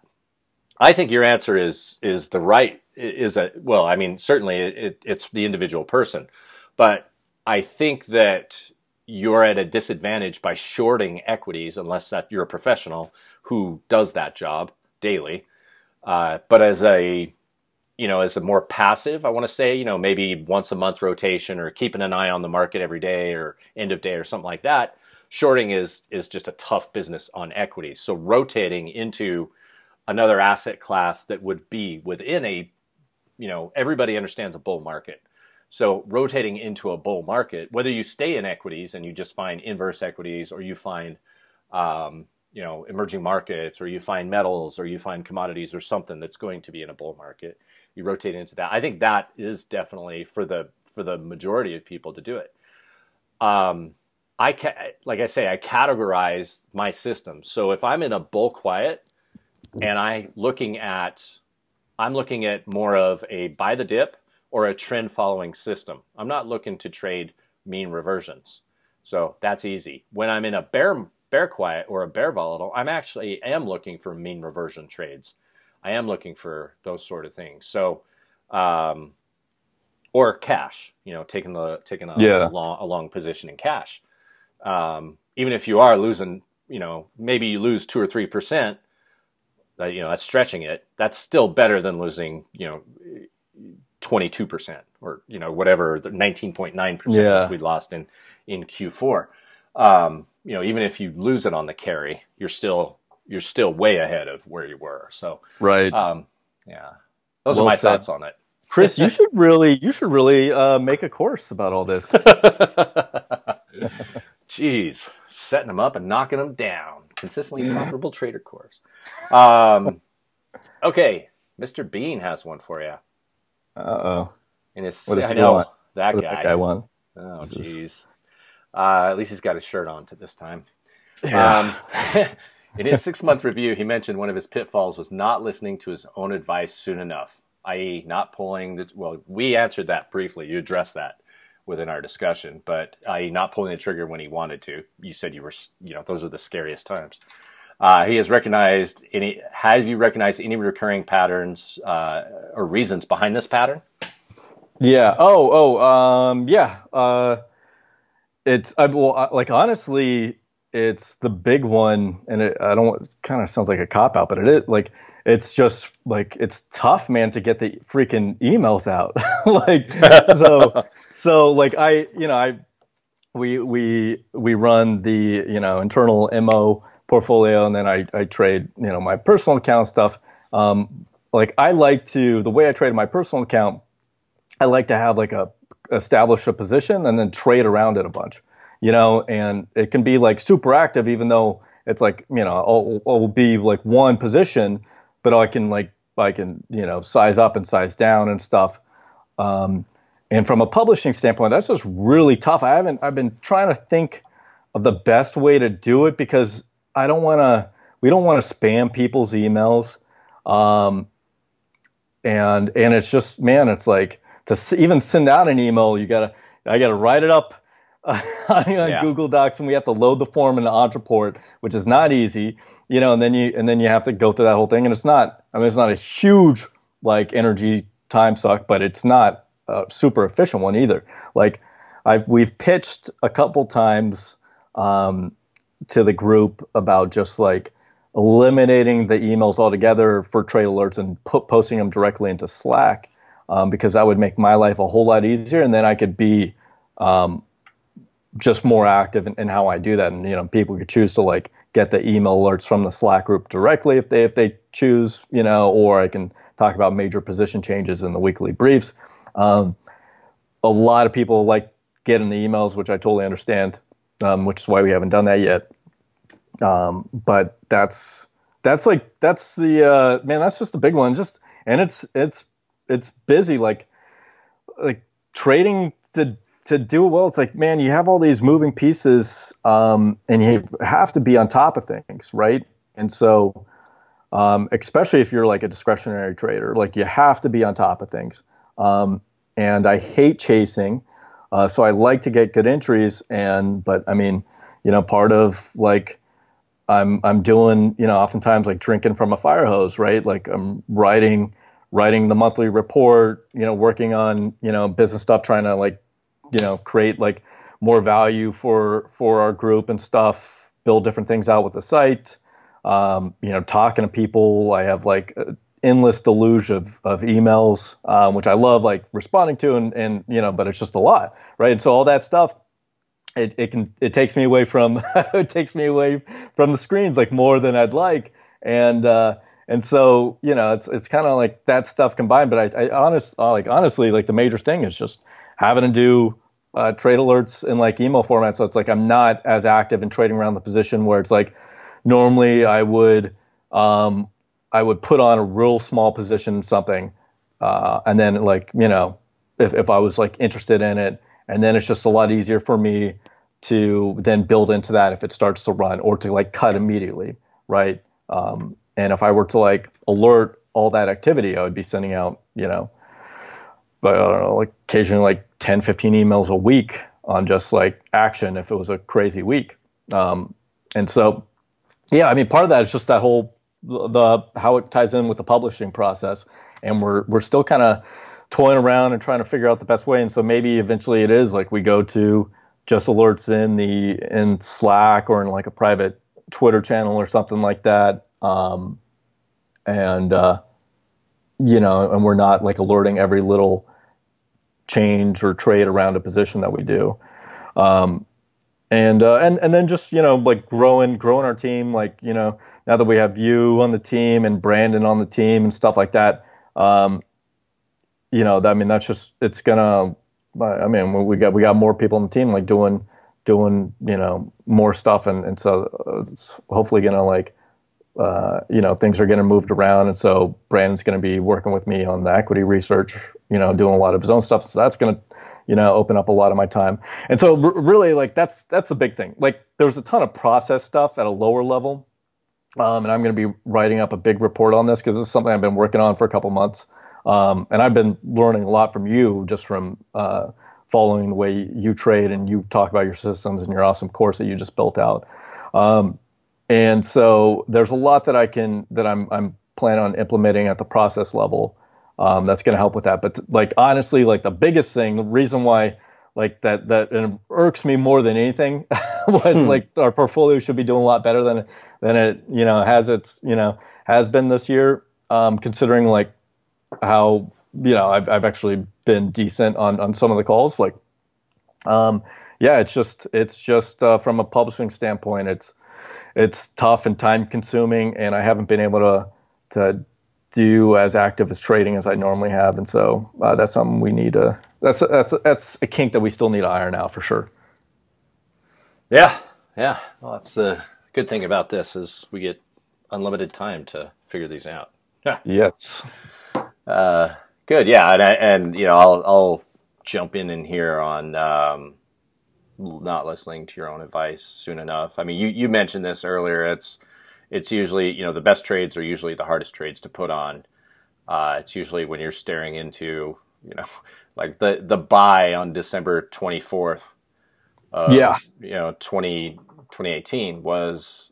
Speaker 1: I think your answer is, is the right, is a, well, I mean, certainly it, it's the individual person, but I think that you're at a disadvantage by shorting equities unless that you're a professional who does that job daily. Uh, but as a you know, as a more passive, I want to say, you know, maybe once a month rotation or keeping an eye on the market every day or end of day or something like that. Shorting is is just a tough business on equities. So rotating into another asset class that would be within a, you know, everybody understands a bull market. So rotating into a bull market, whether you stay in equities and you just find inverse equities or you find um, you know emerging markets or you find metals or you find commodities or something that's going to be in a bull market you rotate into that. I think that is definitely for the for the majority of people to do it. Um i ca- like i say i categorize my system. So if i'm in a bull quiet and i looking at i'm looking at more of a buy the dip or a trend following system i'm not looking to trade mean reversions so that's easy when i'm in a bear bear quiet or a bear volatile, I'm actually am looking for mean reversion trades. I am looking for those sort of things. So, um, or cash. You know, taking the taking a,
Speaker 2: Yeah.
Speaker 1: a long a long position in cash. Um, even if you are losing, you know, maybe you lose two or three percent. Uh, you know, that's stretching it. That's still better than losing, you know, twenty two percent or you know whatever the nineteen point nine percent
Speaker 2: Yeah.
Speaker 1: we lost in in Q four. Um, you know, even if you lose it on the carry, you're still you're still way ahead of where you were. So,
Speaker 2: Right.
Speaker 1: um, yeah, those
Speaker 2: Well
Speaker 1: are my
Speaker 2: said.
Speaker 1: thoughts on it.
Speaker 2: Chris, you should really you should really uh, make a course about all this.
Speaker 1: Jeez, setting them up and knocking them down. Consistently profitable trader course. Um, okay, Mr. Bean has one for you.
Speaker 2: Uh oh.
Speaker 1: And it's
Speaker 2: What does
Speaker 1: I
Speaker 2: he
Speaker 1: know
Speaker 2: want?
Speaker 1: that
Speaker 2: What
Speaker 1: guy.
Speaker 2: that guy want?
Speaker 1: Oh, jeez. Uh, at least he's got his shirt on to this time.
Speaker 2: Yeah.
Speaker 1: Um, in his six month review, he mentioned one of his pitfalls was not listening to his own advice soon enough, i.e., not pulling the. Well, we answered that briefly. You addressed that within our discussion, but i.e., not pulling the trigger when he wanted to. You said you were, you know, those are the scariest times. Uh, he has recognized any. Have you recognized any recurring patterns uh, or reasons behind this pattern?
Speaker 2: Yeah. Oh. Oh. Um. Yeah. Uh. It's. I. Well. I- Like honestly, it's the big one, and it, I don't. Kind of sounds like a cop out, but it is like. It's just like it's tough, man, to get the freaking emails out. like so. So like I, you know, I, we we we run the you know internal mo portfolio, and then I I trade you know my personal account stuff. Um. Like I like to the way I trade my personal account. I like to have like a establish a position and then trade around it a bunch, you know, and it can be like super active, even though it's like, you know, I'll, I'll be like one position, but I can like, I can, you know, size up and size down and stuff. Um, and from a publishing standpoint, that's just really tough. I haven't, I've been trying to think of the best way to do it because I don't want to, we don't want to spam people's emails. Um, and, and it's just, man, it's like, to even send out an email, you gotta I gotta write it up on
Speaker 1: Yeah.
Speaker 2: Google Docs, and we have to load the form in the Entreport, which is not easy, you know. And then you and then you have to go through that whole thing, and it's not. I mean, it's not a huge like energy time suck, but it's not a super efficient one either. Like I've we've pitched a couple times um, to the group about just like eliminating the emails altogether for trade alerts and put, posting them directly into Slack um, because that would make my life a whole lot easier, and then I could be um, just more active in, in how I do that. And you know, people could choose to like get the email alerts from the Slack group directly if they if they choose, you know, or I can talk about major position changes in the weekly briefs. Um, a lot of people like getting the emails, which I totally understand, um, which is why we haven't done that yet. Um, but that's that's like that's the uh, man. That's just the big one. Just and it's it's it's busy. Like like trading to to do well. It's like man, you have all these moving pieces, um, and you have to be on top of things, right? And so, um, especially if you're like a discretionary trader, like you have to be on top of things. Um, and I hate chasing, uh, so I like to get good entries. And but I mean, you know, part of like I'm I'm doing, you know, oftentimes like drinking from a fire hose, right? Like I'm writing writing the monthly report, you know, working on, you know, business stuff, trying to like, you know, create like more value for for our group and stuff, build different things out with the site. Um, you know, talking to people. I have like an endless deluge of, of emails, um, which I love like responding to and, and, you know, but it's just a lot, right? And so all that stuff, it, it can it takes me away from it takes me away from the screens like more than I'd like and uh, and so you know it's it's kind of like that stuff combined but I, I honest uh, like honestly like the major thing is just having to do uh, trade alerts in like email format. So it's like I'm not as active in trading around the position where it's like normally I would um, I would put on a real small position something uh, and then like you know if, if I was like interested in it. And then it's just a lot easier for me to then build into that if it starts to run or to like cut immediately right? Um, and if i were to like alert all that activity i would be sending out you know but I don't know, like occasionally like 10 15 emails a week on just like action if it was a crazy week um, and so yeah i mean part of that is just that whole the how it ties in with the publishing process and we're we're still kind of toying around and trying to figure out the best way. And so maybe eventually it is like we go to just alerts in the in Slack or in like a private Twitter channel or something like that. Um, and uh, you know, and we're not like alerting every little change or trade around a position that we do. Um, and uh, and and then just you know like growing growing our team like you know now that we have you on the team and Brandon on the team and stuff like that um, you know I mean that's just it's gonna I mean we got we got more people on the team like doing doing you know more stuff and and so it's hopefully gonna like uh, you know things are getting moved around and so Brandon's going to be working with me on the equity research you know doing a lot of his own stuff so that's going to you know, open up a lot of my time. And so r- really like that's that's the big thing. Like there's a ton of process stuff at a lower level. Um, and I'm going to be writing up a big report on this because this is something I've been working on for a couple months. Um, and I've been learning a lot from you just from uh, following the way you trade and you talk about your systems and your awesome course that you just built out. Um, and so there's a lot that I can that I'm I'm planning on implementing at the process level um, that's going to help with that. But like honestly, like the biggest thing, the reason why like that that it irks me more than anything was hmm. like our portfolio should be doing a lot better than than it you know has its you know has been this year. Um, considering like how you know I've I've actually been decent on on some of the calls. Like, um, yeah, it's just it's just uh, from a publishing standpoint, it's it's tough and time consuming, and I haven't been able to to do as active as trading as I normally have, and so uh, that's something we need to. That's that's that's a kink that we still need to iron out for sure.
Speaker 1: Yeah, yeah. Well, that's the good thing about this is we get unlimited time to figure these out.
Speaker 2: Yeah. Yes.
Speaker 1: Uh, good. Yeah, and I, and you know I'll I'll jump in in here on um, not listening to your own advice soon enough. I mean, you you mentioned this earlier. It's it's usually you know the best trades are usually the hardest trades to put on. Uh, it's usually when you're staring into you know like the the buy on December 24th.
Speaker 2: yeah.
Speaker 1: You know 20, 2018 was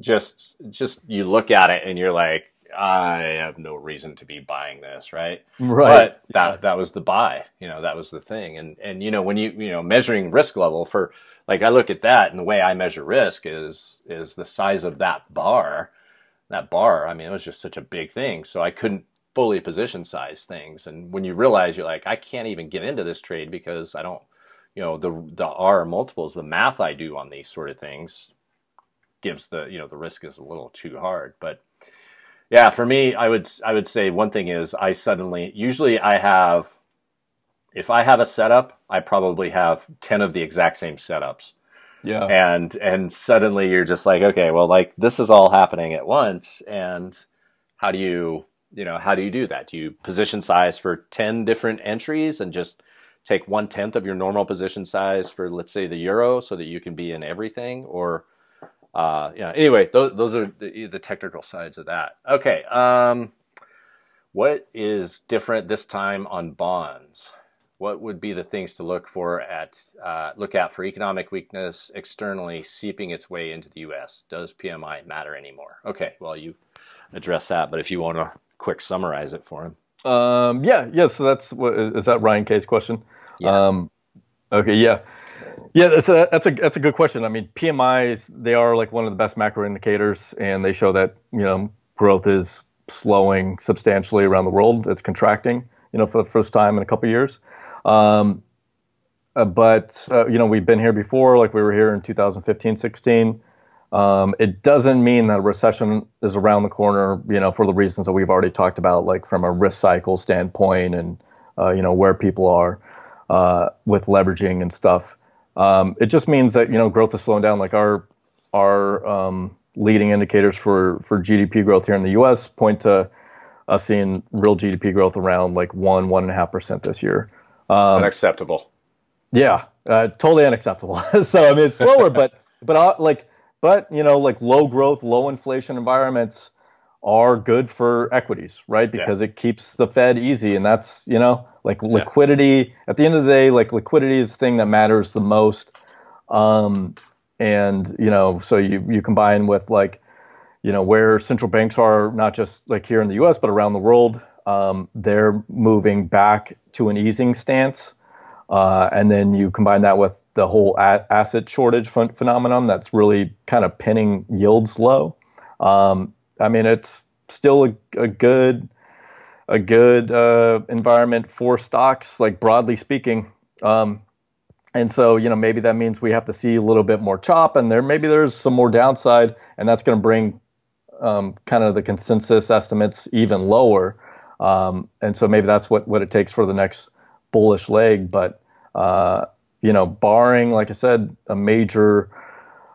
Speaker 1: just just you look at it and you're like I have no reason to be buying this, right?
Speaker 2: Right.
Speaker 1: But that that was the buy, you know, that was the thing. And and you know, when you you know, measuring risk level for like I look at that and the way I measure risk is is the size of that bar. That bar, I mean, it was just such a big thing. So I couldn't fully position size things. And when you realize you're like, I can't even get into this trade because I don't you know, the the R multiples, the math I do on these sort of things gives the you know the risk is a little too hard. But yeah, for me, I would I would say one thing is I suddenly usually I have if I have a setup, I probably have ten of the exact same setups.
Speaker 2: Yeah.
Speaker 1: And and suddenly you're just like, okay, well, like this is all happening at once, and how do you you know how do you do that? Do you position size for ten different entries and just take one tenth of your normal position size for let's say the euro so that you can be in everything, or uh, yeah. Anyway, those, those are the, the, technical sides of that. Okay. Um, what is different this time on bonds? What would be the things to look for at uh, look out for economic weakness externally seeping its way into the U.S.? Does PMI matter anymore? Okay. Well, you address that, but if you want to quick summarize it for him.
Speaker 2: Um, yeah. Yeah. So that's what is that Ryan K's question?
Speaker 1: Yeah. Um,
Speaker 2: okay. Yeah. Yeah, that's a that's a that's a good question. I mean, PMIs they are like one of the best macro indicators, and they show that you know growth is slowing substantially around the world. It's contracting, you know, for the first time in a couple years. Um, uh, but uh, you know, we've been here before, like we were here in 2015, 16. Um, it doesn't mean that a recession is around the corner, you know, for the reasons that we've already talked about, like from a risk cycle standpoint and uh, you know where people are uh, with leveraging and stuff. Um, it just means that you know growth is slowing down. Like our our um, leading indicators for for GDP growth here in the U.S. point to us seeing real GDP growth around like one one and a half percent this year.
Speaker 1: Um, unacceptable.
Speaker 2: Yeah, uh, totally unacceptable. so I mean, it's slower, but but uh, like but you know like low growth, low inflation environments are good for equities, right? Because yeah. it keeps the Fed easy, and that's you know like liquidity. Yeah. At the end of the day, like liquidity is the thing that matters the most. Um, and you know, so you you combine with like you know where central banks are, not just like here in the U.S. but around the world. um, they're moving back to an easing stance. Uh, and then you combine that with the whole a- asset shortage ph- phenomenon that's really kind of pinning yields low. Um, I mean, it's still a, a good a good uh, environment for stocks, like broadly speaking. Um, and so, you know, maybe that means we have to see a little bit more chop, and there maybe there's some more downside, and that's going to bring um, kind of the consensus estimates even lower. Um, and so maybe that's what what it takes for the next bullish leg. But uh, you know, barring, like I said, a major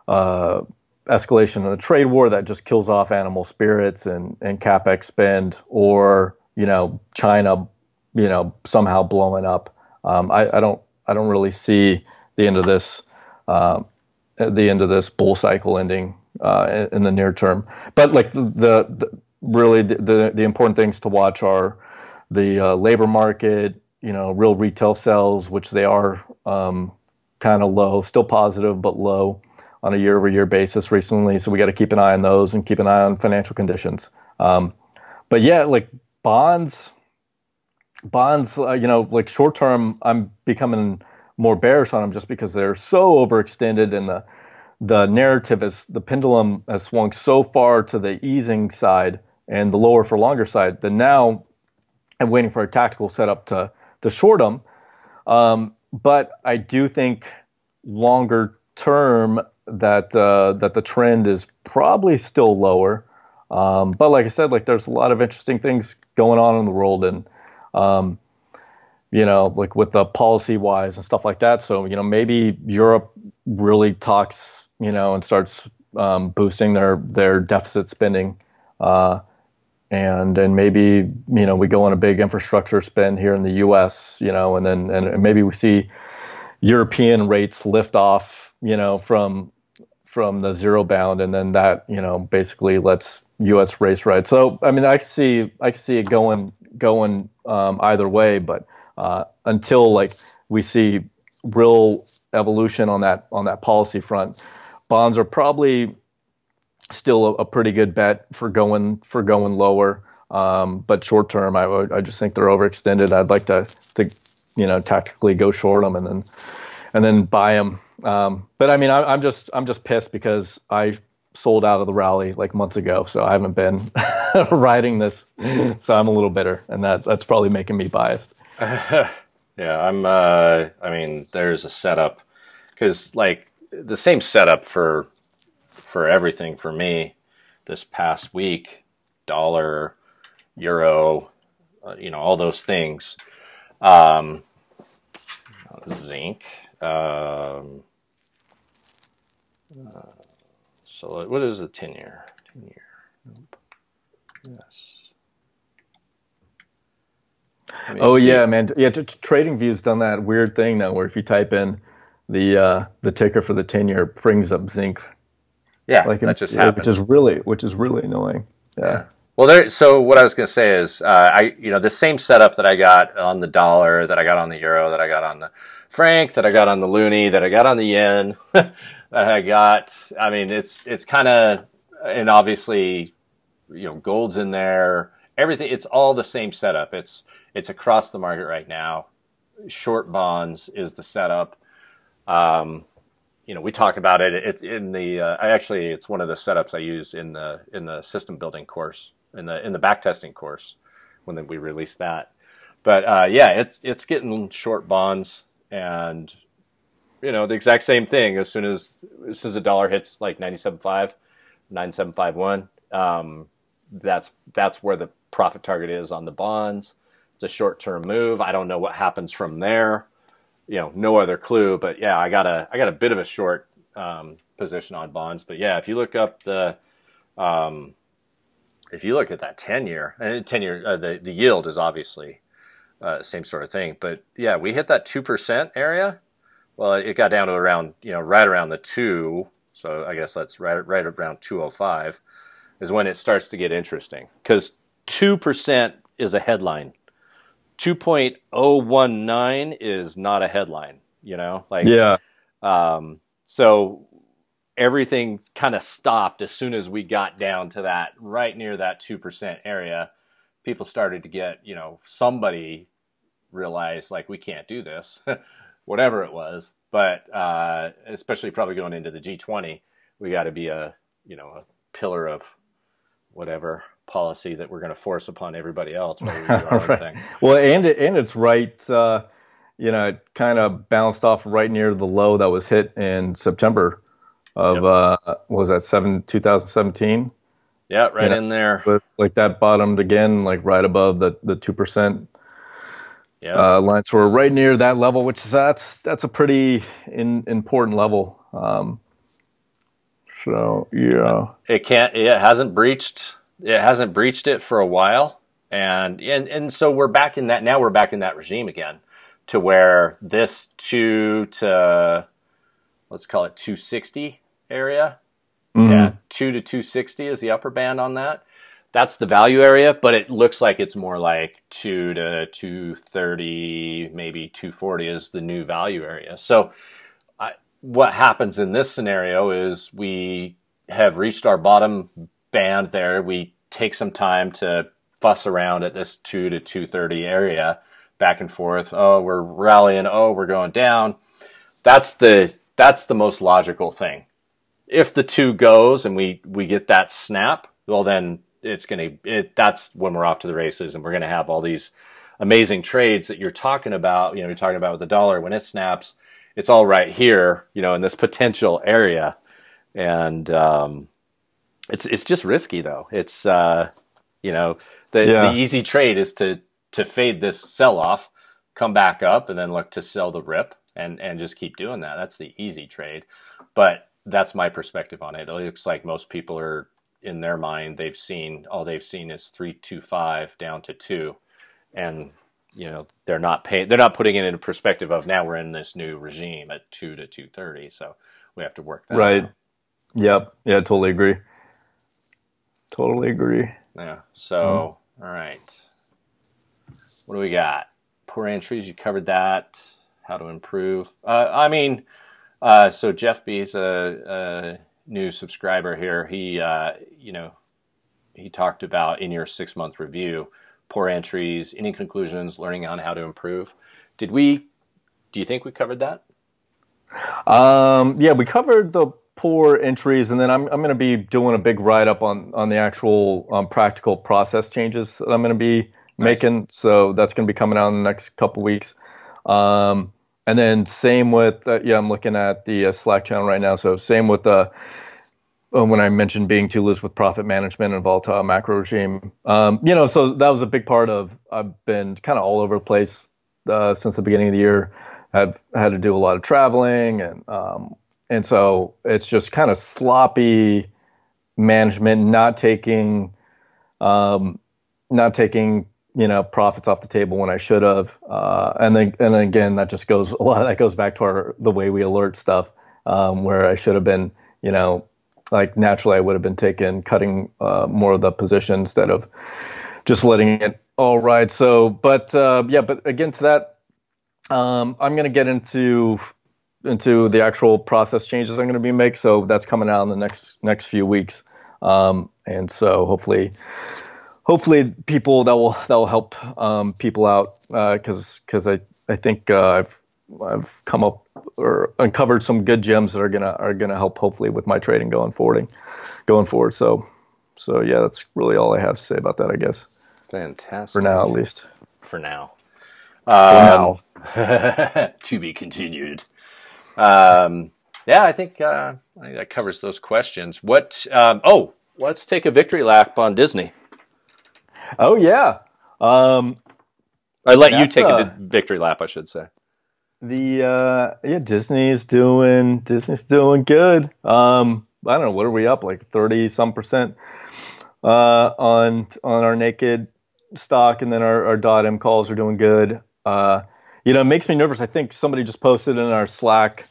Speaker 2: uh, escalation in the trade war that just kills off animal spirits and and capex spend, or you know, China, you know, somehow blowing up. Um, I, I don't I don't really see the end of this uh, the end of this bull cycle ending uh, in, in, the near term. But like the, the, the really the, the, the important things to watch are the uh, labor market, you know, real retail sales, which they are um, kind of low, still positive but low on a year-over-year basis recently. So we got to keep an eye on those and keep an eye on financial conditions. Um, but yeah, like bonds bonds, uh, you know, like short term, I'm becoming more bearish on them just because they're so overextended and the the narrative is the pendulum has swung so far to the easing side and the lower for longer side that now I'm waiting for a tactical setup to to short them. Um, but I do think longer term that uh, that the trend is probably still lower. Um, but like I said, like there's a lot of interesting things going on in the world, and um, you know, like with the policy wise and stuff like that. So, you know, maybe Europe really talks, you know, and starts um, boosting their their deficit spending, uh, and and maybe you know we go on a big infrastructure spend here in the U.S. You know, and then and maybe we see European rates lift off, you know, from from the zero bound, and then that you know basically lets U.S. race right. So I mean, I see I see it going going um, either way, but uh, until like we see real evolution on that on that policy front, bonds are probably still a, a pretty good bet for going for going lower. Um, but short term, I I just think they're overextended. I'd like to to you know tactically go short them and then and then buy them. Um, but I mean, I, I'm just I'm just pissed because I sold out of the rally like months ago, so I haven't been riding this. So I'm a little bitter, and that that's probably making me biased.
Speaker 1: yeah, I'm. Uh, I mean, there's a setup because like the same setup for for everything for me this past week, dollar, euro, uh, you know, all those things. Um, zinc. Um, uh, so what is a 10 year? 10 year. Nope. Yes.
Speaker 2: Oh see. yeah, man. Yeah, t- t- TradingView's done that weird thing now where if you type in the uh, the ticker for the 10 year brings up zinc.
Speaker 1: Yeah, like that just happened.
Speaker 2: Which is really which is really annoying. Yeah. yeah.
Speaker 1: Well, there. So what I was going to say is, uh, I you know the same setup that I got on the dollar, that I got on the euro, that I got on the franc, that I got on the loonie, that I got on the yen. That I got. I mean, it's it's kind of and obviously, you know, gold's in there. Everything. It's all the same setup. It's it's across the market right now. Short bonds is the setup. Um, you know, we talk about it. It's in the. Uh, I actually, it's one of the setups I use in the in the system building course in the in the backtesting course when we release that. But uh, yeah, it's it's getting short bonds and you know, the exact same thing as soon as as soon as the dollar hits like 97.5, 9751, um, that's that's where the profit target is on the bonds. It's a short-term move. I don't know what happens from there. You know, no other clue, but yeah, I got a I got a bit of a short um, position on bonds, but yeah, if you look up the um, if you look at that 10 year, and 10 year, uh, the, the yield is obviously uh, same sort of thing. But yeah, we hit that 2% area well, it got down to around, you know, right around the two. So I guess that's right, right around 205 is when it starts to get interesting because 2% is a headline. 2.019 is not a headline, you know, like,
Speaker 2: yeah.
Speaker 1: Um, so everything kind of stopped as soon as we got down to that right near that 2% area people started to get, you know, somebody realized like we can't do this, whatever it was. But uh, especially probably going into the G20, we got to be a, you know, a pillar of whatever policy that we're going to force upon everybody else. We
Speaker 2: right. Well, and it, and it's right. Uh, you know, it kind of bounced off right near the low that was hit in September of yep. uh, was that seven 2017.
Speaker 1: Yeah, right in there.
Speaker 2: So it's like that bottomed again, like right above the the two percent yeah. uh, line. So we're right near that level, which is that's that's a pretty in, important level. Um, so yeah,
Speaker 1: it can't. It hasn't breached. It hasn't breached it for a while, and and and so we're back in that. Now we're back in that regime again, to where this two to let's call it 260 area Mm-hmm. Yeah, two to two sixty is the upper band on that. That's the value area, but it looks like it's more like two to two thirty, maybe two forty is the new value area. So, I, what happens in this scenario is we have reached our bottom band there. We take some time to fuss around at this two to two thirty area, back and forth. Oh, we're rallying. Oh, we're going down. That's the that's the most logical thing if the two goes and we we get that snap, well then it's gonna it that's when we're off to the races and we're gonna have all these amazing trades that you're talking about. You know, you're talking about with the dollar when it snaps, it's all right here, you know, in this potential area, and um, it's it's just risky though. It's uh, you know the yeah. the easy trade is to to fade this sell off, come back up, and then look to sell the rip and and just keep doing that. That's the easy trade, but that's my perspective on it. It looks like most people are in their mind they've seen all they've seen is three two five down to two, and you know they're not paying they're not putting it in a perspective of now we're in this new regime at two to two thirty. So we have to work that
Speaker 2: right. Out. Yep. Yeah. Totally agree. Totally agree.
Speaker 1: Yeah. So mm-hmm. all right. What do we got? Poor entries. You covered that. How to improve. Uh, I mean uh, so Jeff B is a, a new subscriber here. He, uh, you know, he talked about in your six month review, poor entries, any conclusions, learning on how to improve. Did we? Do you think we covered that?
Speaker 2: Um, yeah, we covered the poor entries, and then I'm I'm going to be doing a big write up on on the actual um, practical process changes that I'm going to be nice. making. So that's going to be coming out in the next couple weeks. Um, and then same with uh, yeah, I'm looking at the uh, Slack channel right now. So same with the uh, when I mentioned being too loose with profit management and volatile macro regime. Um, you know, so that was a big part of I've been kind of all over the place uh, since the beginning of the year. I've had to do a lot of traveling and um, and so it's just kind of sloppy management, not taking um, not taking you know profits off the table when I should have. Uh, and then and again that just goes a lot. That goes back to our the way we alert stuff, um, where I should have been you know like naturally I would have been taking cutting uh, more of the position instead of just letting it all ride. So, but uh, yeah, but again to that, um, I'm gonna get into into the actual process changes I'm going to be make. So that's coming out in the next next few weeks, um, and so hopefully hopefully people that will that will help um, people out because uh, because I I think uh, I've I've come up or uncovered some good gems that are gonna are gonna help hopefully with my trading going forwarding going forward. So so yeah, that's really all I have to say about that. I guess.
Speaker 1: Fantastic.
Speaker 2: For now, at least.
Speaker 1: For now. Um, For now. to be continued. Um, yeah, I think, uh, I think that covers those questions. What? Um, oh, let's take a victory lap on Disney.
Speaker 2: Oh yeah. Um,
Speaker 1: I let you take a victory lap, I should say.
Speaker 2: The uh, yeah, Disney's doing Disney's doing good. Um, I don't know what are we up like thirty some percent uh, on on our naked stock, and then our, our dot M calls are doing good. Uh, you know, it makes me nervous. I think somebody just posted in our Slack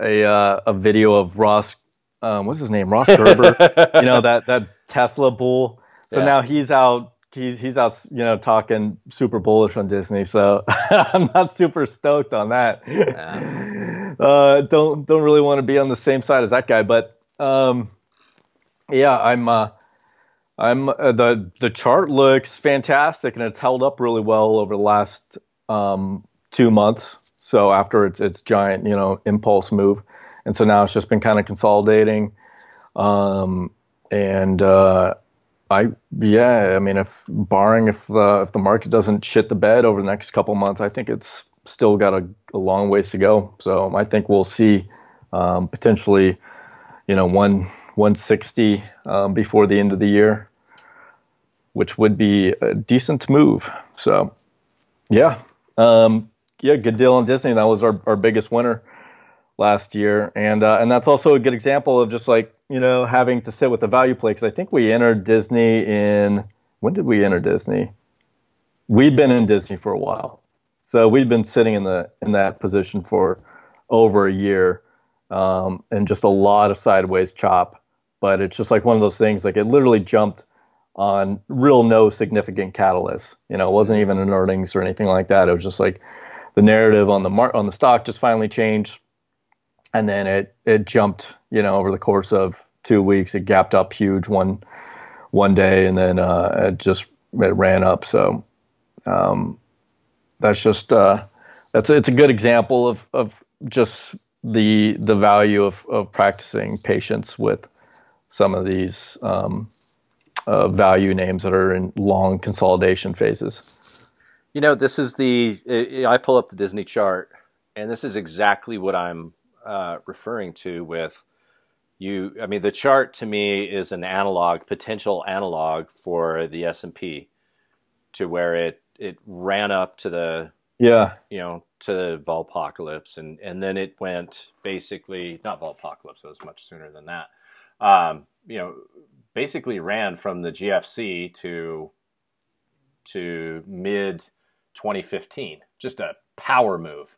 Speaker 2: a uh, a video of Ross. Um, what's his name? Ross Gerber. you know that that Tesla bull. So yeah. now he's out he's he's out, you know, talking super bullish on Disney. So I'm not super stoked on that. Yeah. Uh, don't don't really want to be on the same side as that guy, but um, yeah, I'm uh, I'm uh, the the chart looks fantastic and it's held up really well over the last um, two months. So after its its giant you know impulse move, and so now it's just been kind of consolidating. Um, and uh, I yeah, I mean if barring if the if the market doesn't shit the bed over the next couple months, I think it's still got a, a long ways to go. So I think we'll see um, potentially you know one 160 um, before the end of the year, which would be a decent move. So, yeah, um, yeah, good deal on Disney. That was our, our biggest winner last year, and uh, and that's also a good example of just like you know having to sit with the value play because I think we entered Disney in when did we enter Disney? We've been in Disney for a while, so we've been sitting in the in that position for over a year, um, and just a lot of sideways chop but it's just like one of those things like it literally jumped on real no significant catalyst. You know, it wasn't even an earnings or anything like that. It was just like the narrative on the mar- on the stock just finally changed, and then it it jumped. You know, over the course of two weeks, it gapped up huge one one day, and then uh, it just it ran up. So um, that's just uh, that's it's a good example of of just the the value of of practicing patience with some of these um, uh, value names that are in long consolidation phases.
Speaker 1: You know, this is the I pull up the Disney chart, and this is exactly what I'm uh, referring to with you. I mean, the chart to me is an analog, potential analog for the S and P, to where it it ran up to the
Speaker 2: yeah
Speaker 1: you know to the apocalypse, and and then it went basically not apocalypse. it was much sooner than that um, you know, basically ran from the GFC to to mid 2015, just a power move.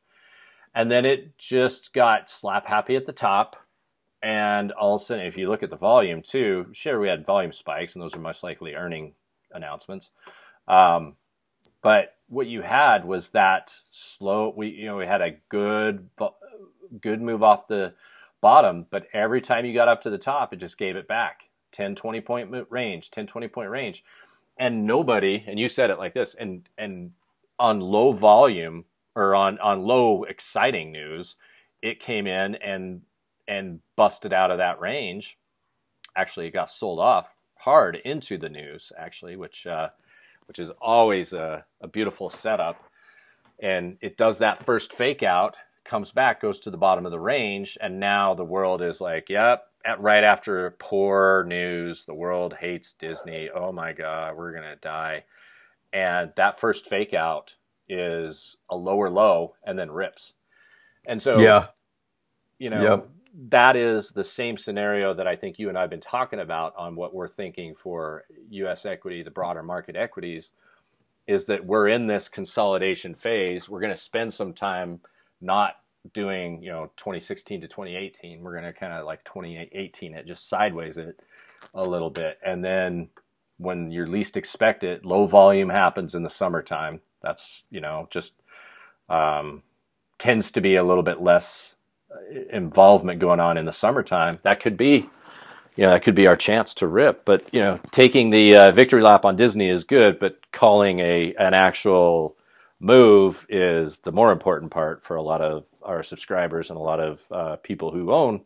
Speaker 1: And then it just got slap happy at the top. And all of a sudden, if you look at the volume too, sure, we had volume spikes, and those are most likely earning announcements. Um, but what you had was that slow. We you know we had a good good move off the bottom, but every time you got up to the top, it just gave it back 10, 20 point range, 10, 20 point range. And nobody, and you said it like this, and, and on low volume or on, on low exciting news, it came in and, and busted out of that range. Actually, it got sold off hard into the news, actually, which, uh, which is always a, a beautiful setup. And it does that first fake out comes back, goes to the bottom of the range, and now the world is like, yep, at, right after poor news, the world hates Disney. Oh my God, we're gonna die. And that first fake out is a lower low and then rips. And so,
Speaker 2: yeah,
Speaker 1: you know, yep. that is the same scenario that I think you and I have been talking about on what we're thinking for U.S. equity, the broader market equities, is that we're in this consolidation phase. We're going to spend some time not doing you know 2016 to 2018 we're going to kind of like 2018 it just sideways it a little bit and then when you least expect it low volume happens in the summertime. That's you know just um, tends to be a little bit less uh, involvement going on in the summertime. That could be you know that could be our chance to rip. But you know taking the uh, victory lap on disney is good but calling a an actual move is the more important part for a lot of our subscribers and a lot of uh, people who own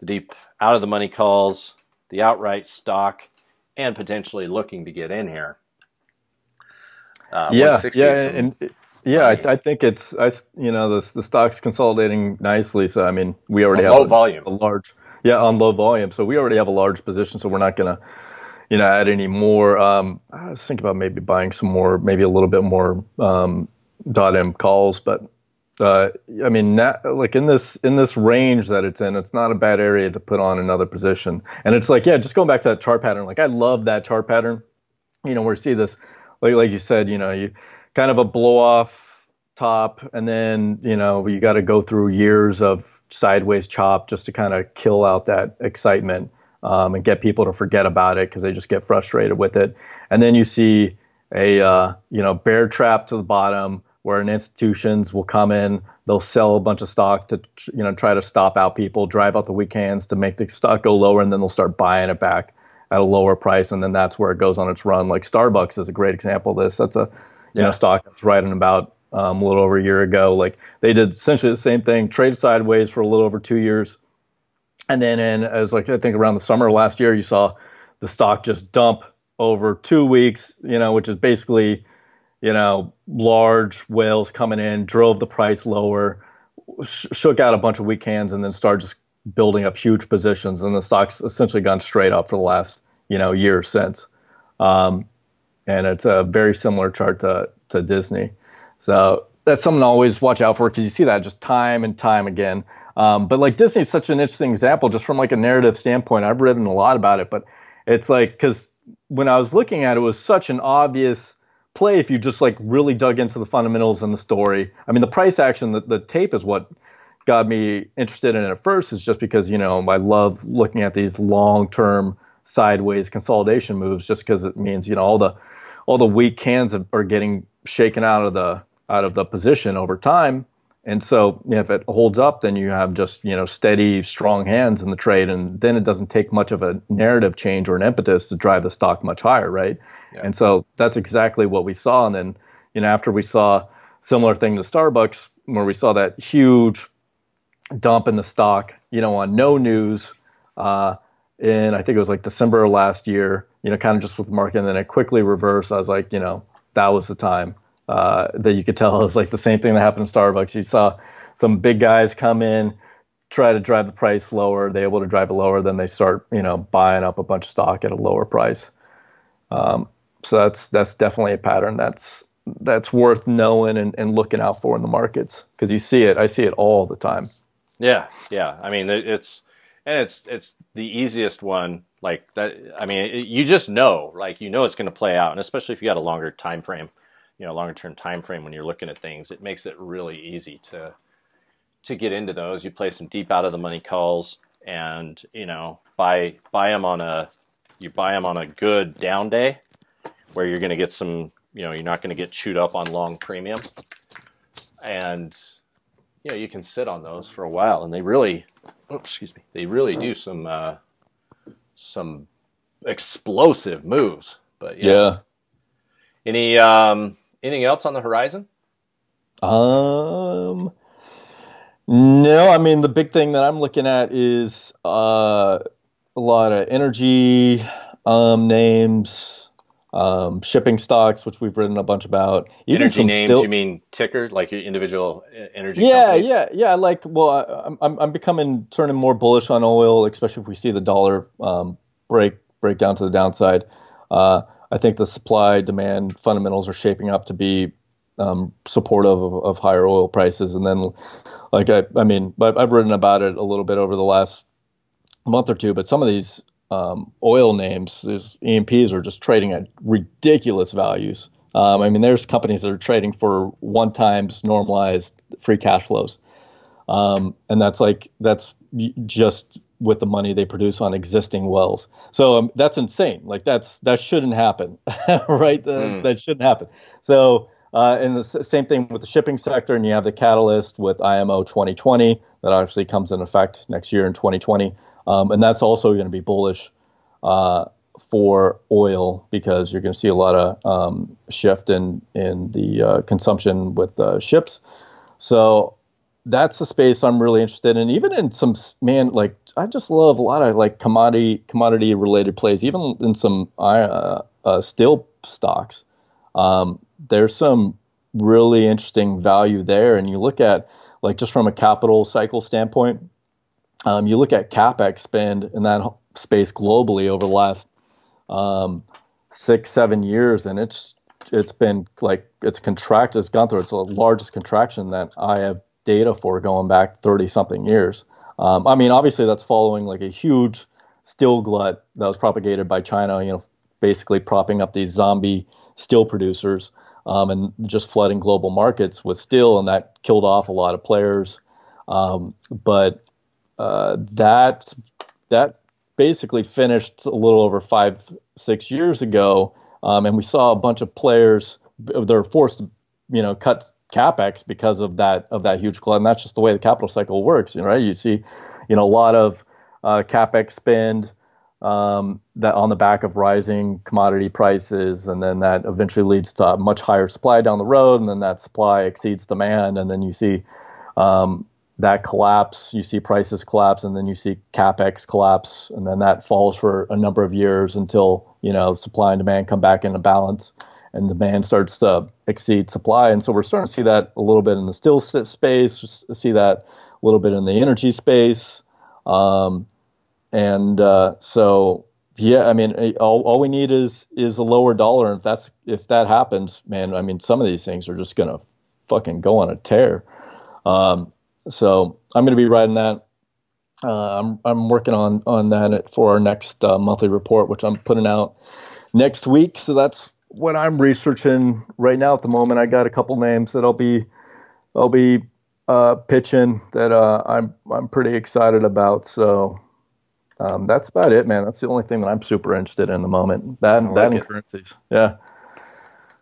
Speaker 1: the deep out of the money calls, the outright stock, and potentially looking to get in here.
Speaker 2: Uh, yeah, yeah, and, and yeah, I, I, think it's I you know the the stock's consolidating nicely. So I mean, we already have
Speaker 1: low a, volume,
Speaker 2: a large yeah on low volume. So we already have a large position. So we're not gonna you know, add any more. Um, I was thinking about maybe buying some more, maybe a little bit more um, .m calls, but uh, I mean, like in this in this range that it's in, it's not a bad area to put on another position. And it's like, yeah, just going back to that chart pattern. Like I love that chart pattern. You know, where you see this, like like you said, you know, you kind of a blow off top, and then you know you got to go through years of sideways chop just to kind of kill out that excitement um, and get people to forget about it because they just get frustrated with it. And then you see a uh, you know bear trap to the bottom where institutions will come in, they'll sell a bunch of stock to you know try to stop out people, drive out the weak hands to make the stock go lower, and then they'll start buying it back at a lower price, and then that's where it goes on its run. Like Starbucks is a great example of this. That's a you yeah. know stock that's riding about um, a little over a year ago. Like they did essentially the same thing, traded sideways for a little over two years, and then in as like I think around the summer last year, you saw the stock just dump over two weeks. You know, which is basically you know large whales coming in, drove the price lower, sh- shook out a bunch of weak hands, and then started just building up huge positions, and the stock's essentially gone straight up for the last you know year since. Um, and it's a very similar chart to to Disney. So that's something to always watch out for because you see that just time and time again. Um, but like Disney is such an interesting example, just from like a narrative standpoint. I've written a lot about it, but it's like because when I was looking at it, it was such an obvious play if you just like really dug into the fundamentals and the story. I mean, the price action, the, the tape is what got me interested in it at first is just because you know I love looking at these long-term sideways consolidation moves just because it means you know all the all the weak hands are getting shaken out of the out of the position over time and so you know, if it holds up then you have just you know steady strong hands in the trade and then it doesn't take much of a narrative change or an impetus to drive the stock much higher right yeah. and so that's exactly what we saw and then you know after we saw similar thing to Starbucks where we saw that huge dump in the stock, you know, on no news. Uh, in I think it was like December last year, you know, kind of just with the market, and then it quickly reversed. I was like, you know, that was the time uh, that you could tell was like the same thing that happened in Starbucks. You saw some big guys come in, try to drive the price lower. They're able to drive it lower, then they start, you know, buying up a bunch of stock at a lower price. Um, so that's that's definitely a pattern that's that's worth knowing and, and looking out for in the markets because you see it. I see it all the time.
Speaker 1: Yeah, yeah. I mean, it's and it's it's the easiest one. Like that. I mean, it, you just know, like you know, it's going to play out, and especially if you got a longer time frame, you know, longer term time frame when you're looking at things, it makes it really easy to to get into those. You play some deep out of the money calls, and you know, buy buy them on a you buy them on a good down day where you're going to get some. You know, you're not going to get chewed up on long premium, and you know you can sit on those for a while, and they really, oh, excuse me, they really do some uh, some explosive moves. But yeah. yeah. Any um, anything else on the horizon?
Speaker 2: Um, no. I mean, the big thing that I'm looking at is uh, a lot of energy um, names um, shipping stocks, which we've written a bunch about.
Speaker 1: Even energy names, still... you mean ticker, like your individual uh, energy?
Speaker 2: Yeah,
Speaker 1: companies?
Speaker 2: yeah, yeah. Like, well, I'm I'm becoming turning more bullish on oil, especially if we see the dollar um, break break down to the downside. Uh, I think the supply demand fundamentals are shaping up to be um, supportive of, of, higher oil prices, and then, like I, I mean, I've written about it a little bit over the last month or two, but some of these um, oil names, these E&Ps are just trading at ridiculous values. Um, I mean, there's companies that are trading for one times normalized free cash flows, um, and that's like that's just with the money they produce on existing wells. So um, that's insane. Like that's that shouldn't happen, right? Mm. That shouldn't happen. So. Uh, and the same thing with the shipping sector, and you have the catalyst with IMO 2020 that obviously comes in effect next year in 2020. Um, and that's also going to be bullish uh, for oil because you're going to see a lot of um, shift in in the uh, consumption with uh, ships. So that's the space I'm really interested in. Even in some man, like I just love a lot of like commodity commodity related plays. Even in some uh, uh, steel stocks, um, there's some really interesting value there. And you look at like just from a capital cycle standpoint, um, you look at capex spend in that space globally over the last um, six, seven years, and it's it's been like it's contracted. It's gone through its the largest contraction that I have data for going back thirty something years. Um, I mean, obviously that's following like a huge steel glut that was propagated by China. You know, basically propping up these zombie steel producers um, and just flooding global markets with steel, and that killed off a lot of players. Um, but uh, that that basically finished a little over five six years ago, um, and we saw a bunch of players they're forced to you know cut capex because of that of that huge glut, and that's just the way the capital cycle works, you know, right? You see, you know, a lot of uh, capex spend. um, that on the back of rising commodity prices, and then that eventually leads to much higher supply down the road, and then that supply exceeds demand, and then you see um, that collapse, you see prices collapse, and then you see capex collapse, and then that falls for a number of years until you know supply and demand come back into balance, and demand starts to exceed supply, and so we're starting to see that a little bit in the steel space, see that a little bit in the energy space. Um, and uh, so yeah, I mean, eh, all, all we need is is a lower dollar, and if that's if that happens, man, I mean, some of these things are just gonna fucking go on a tear. Um, so I'm gonna be writing that. Uh, I'm I'm working on on that for our next uh, monthly report, which I'm putting out next week. So that's what I'm researching right now at the moment. I got a couple names that I'll be I'll be uh, pitching that uh, I'm I'm pretty excited about. So um, that's about it, man. That's the only thing that I'm super interested in the moment. That like that and currencies. Yeah.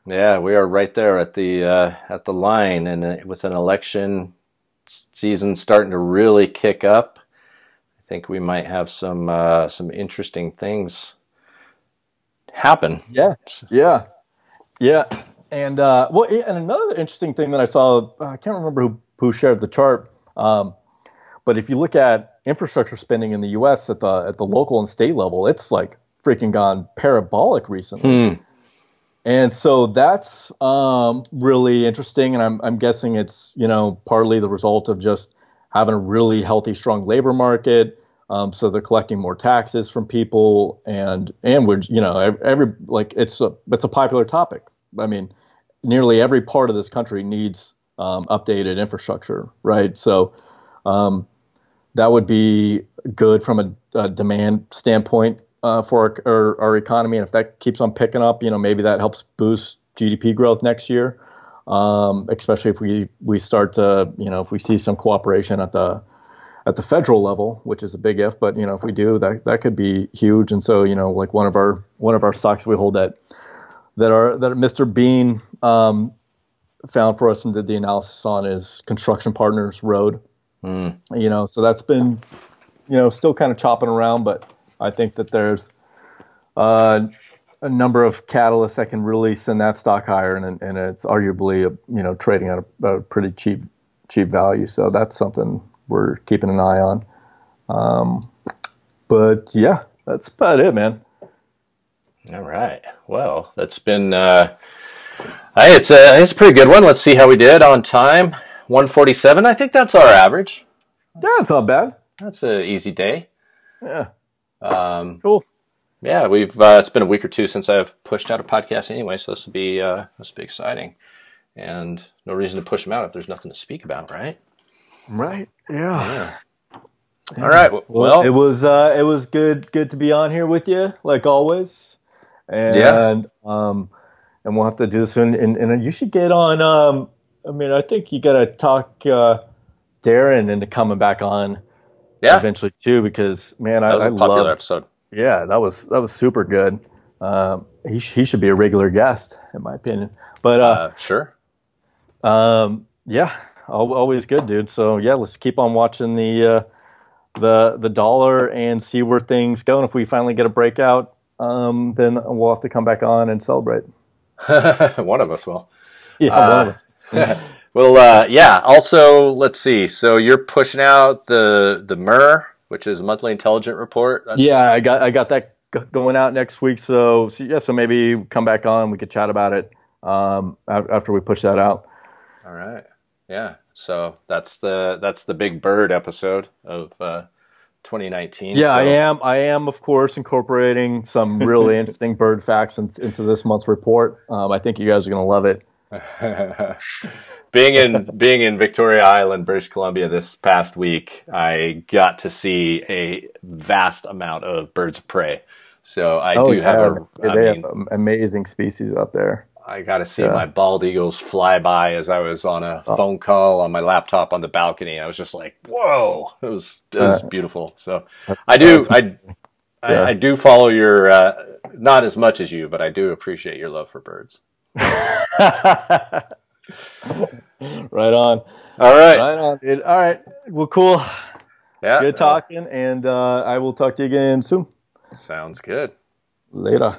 Speaker 1: Yeah, we are right there at the uh, at the line, and uh, with an election season starting to really kick up, I think we might have some uh, some interesting things happen.
Speaker 2: Yeah, yeah, yeah. And uh, well, and another interesting thing that I saw, I can't remember who who shared the chart, um, but if you look at infrastructure spending in the U.S. at the at the local and state level, it's like freaking gone parabolic recently. Hmm. And so that's um, really interesting, and I'm I'm guessing it's you know partly the result of just having a really healthy, strong labor market. Um, so they're collecting more taxes from people, and and we're you know every, like it's a it's a popular topic. I mean, nearly every part of this country needs um, updated infrastructure, right? So um, that would be good from a, a demand standpoint uh, for our, our, our, economy. And if that keeps on picking up, you know, maybe that helps boost GDP growth next year. Um, especially if we, we start to, you know, if we see some cooperation at the at the federal level, which is a big if, but you know, if we do, that that could be huge. And so, you know, like one of our one of our stocks we hold that that are that Mr. Bean um, found for us and did the analysis on is Construction Partners Road. Mm. You know, so that's been, you know, still kind of chopping around, but I think that there's uh, a number of catalysts that can really send that stock higher, and, and it's arguably, a, you know, trading at a, a, pretty cheap cheap value. So that's something we're keeping an eye on. Um, but yeah, that's about it, man.
Speaker 1: All right. Well, that's been. Uh, it's a it's a pretty good one. Let's see how we did on time. 147. I think that's our average.
Speaker 2: Yeah, that's not bad.
Speaker 1: That's an easy day.
Speaker 2: Yeah.
Speaker 1: Um,
Speaker 2: cool.
Speaker 1: Yeah, we've uh, it's been a week or two since I've pushed out a podcast anyway, so this will be uh, this will be exciting, and no reason to push them out if there's nothing to speak about, right?
Speaker 2: Right. Yeah.
Speaker 1: yeah. All right. Well, well,
Speaker 2: it was uh, it was good good to be on here with you, like always, and yeah. um, and we'll have to do this one, and, and you should get on um, I mean, I think you got to talk uh, Darren into coming back on.
Speaker 1: Yeah.
Speaker 2: Eventually too, because man,
Speaker 1: that
Speaker 2: I,
Speaker 1: was a
Speaker 2: I
Speaker 1: popular
Speaker 2: love,
Speaker 1: episode.
Speaker 2: Yeah, that was that was super good. Um, he he should be a regular guest, in my opinion. But uh,
Speaker 1: uh, sure.
Speaker 2: Um, yeah, always good, dude. So yeah, let's keep on watching the uh, the the dollar and see where things go. And if we finally get a breakout, um, then we'll have to come back on and celebrate.
Speaker 1: one of us will.
Speaker 2: Yeah, uh, one of us.
Speaker 1: well, uh, yeah. Also, let's see. So you're pushing out the the MIR, which is monthly intelligent report.
Speaker 2: That's... Yeah, I got I got that going out next week. So, so, yeah, so maybe come back on. We could chat about it um, after we push that out.
Speaker 1: All right. Yeah. So that's the that's the big bird episode of uh, 2019.
Speaker 2: Yeah,
Speaker 1: so.
Speaker 2: I am. I am, of course, incorporating some really interesting bird facts in, into this month's report. Um, I think you guys are going to love it.
Speaker 1: being in being in Victoria Island, British Columbia this past week, I got to see a vast amount of birds of prey. So I
Speaker 2: oh,
Speaker 1: do
Speaker 2: yeah.
Speaker 1: have a
Speaker 2: they mean, have amazing species out there.
Speaker 1: I got to see yeah. my bald eagles fly by as I was on a awesome. phone call on my laptop on the balcony. I was just like, "Whoa!" It was it was uh, beautiful. So I do I, I, I do follow your uh, not as much as you, but I do appreciate your love for birds.
Speaker 2: right on.
Speaker 1: All right.
Speaker 2: Right on, dude. All right. Well, cool.
Speaker 1: Yeah.
Speaker 2: Good talking, and uh, I will talk to you again soon.
Speaker 1: Sounds good.
Speaker 2: Later.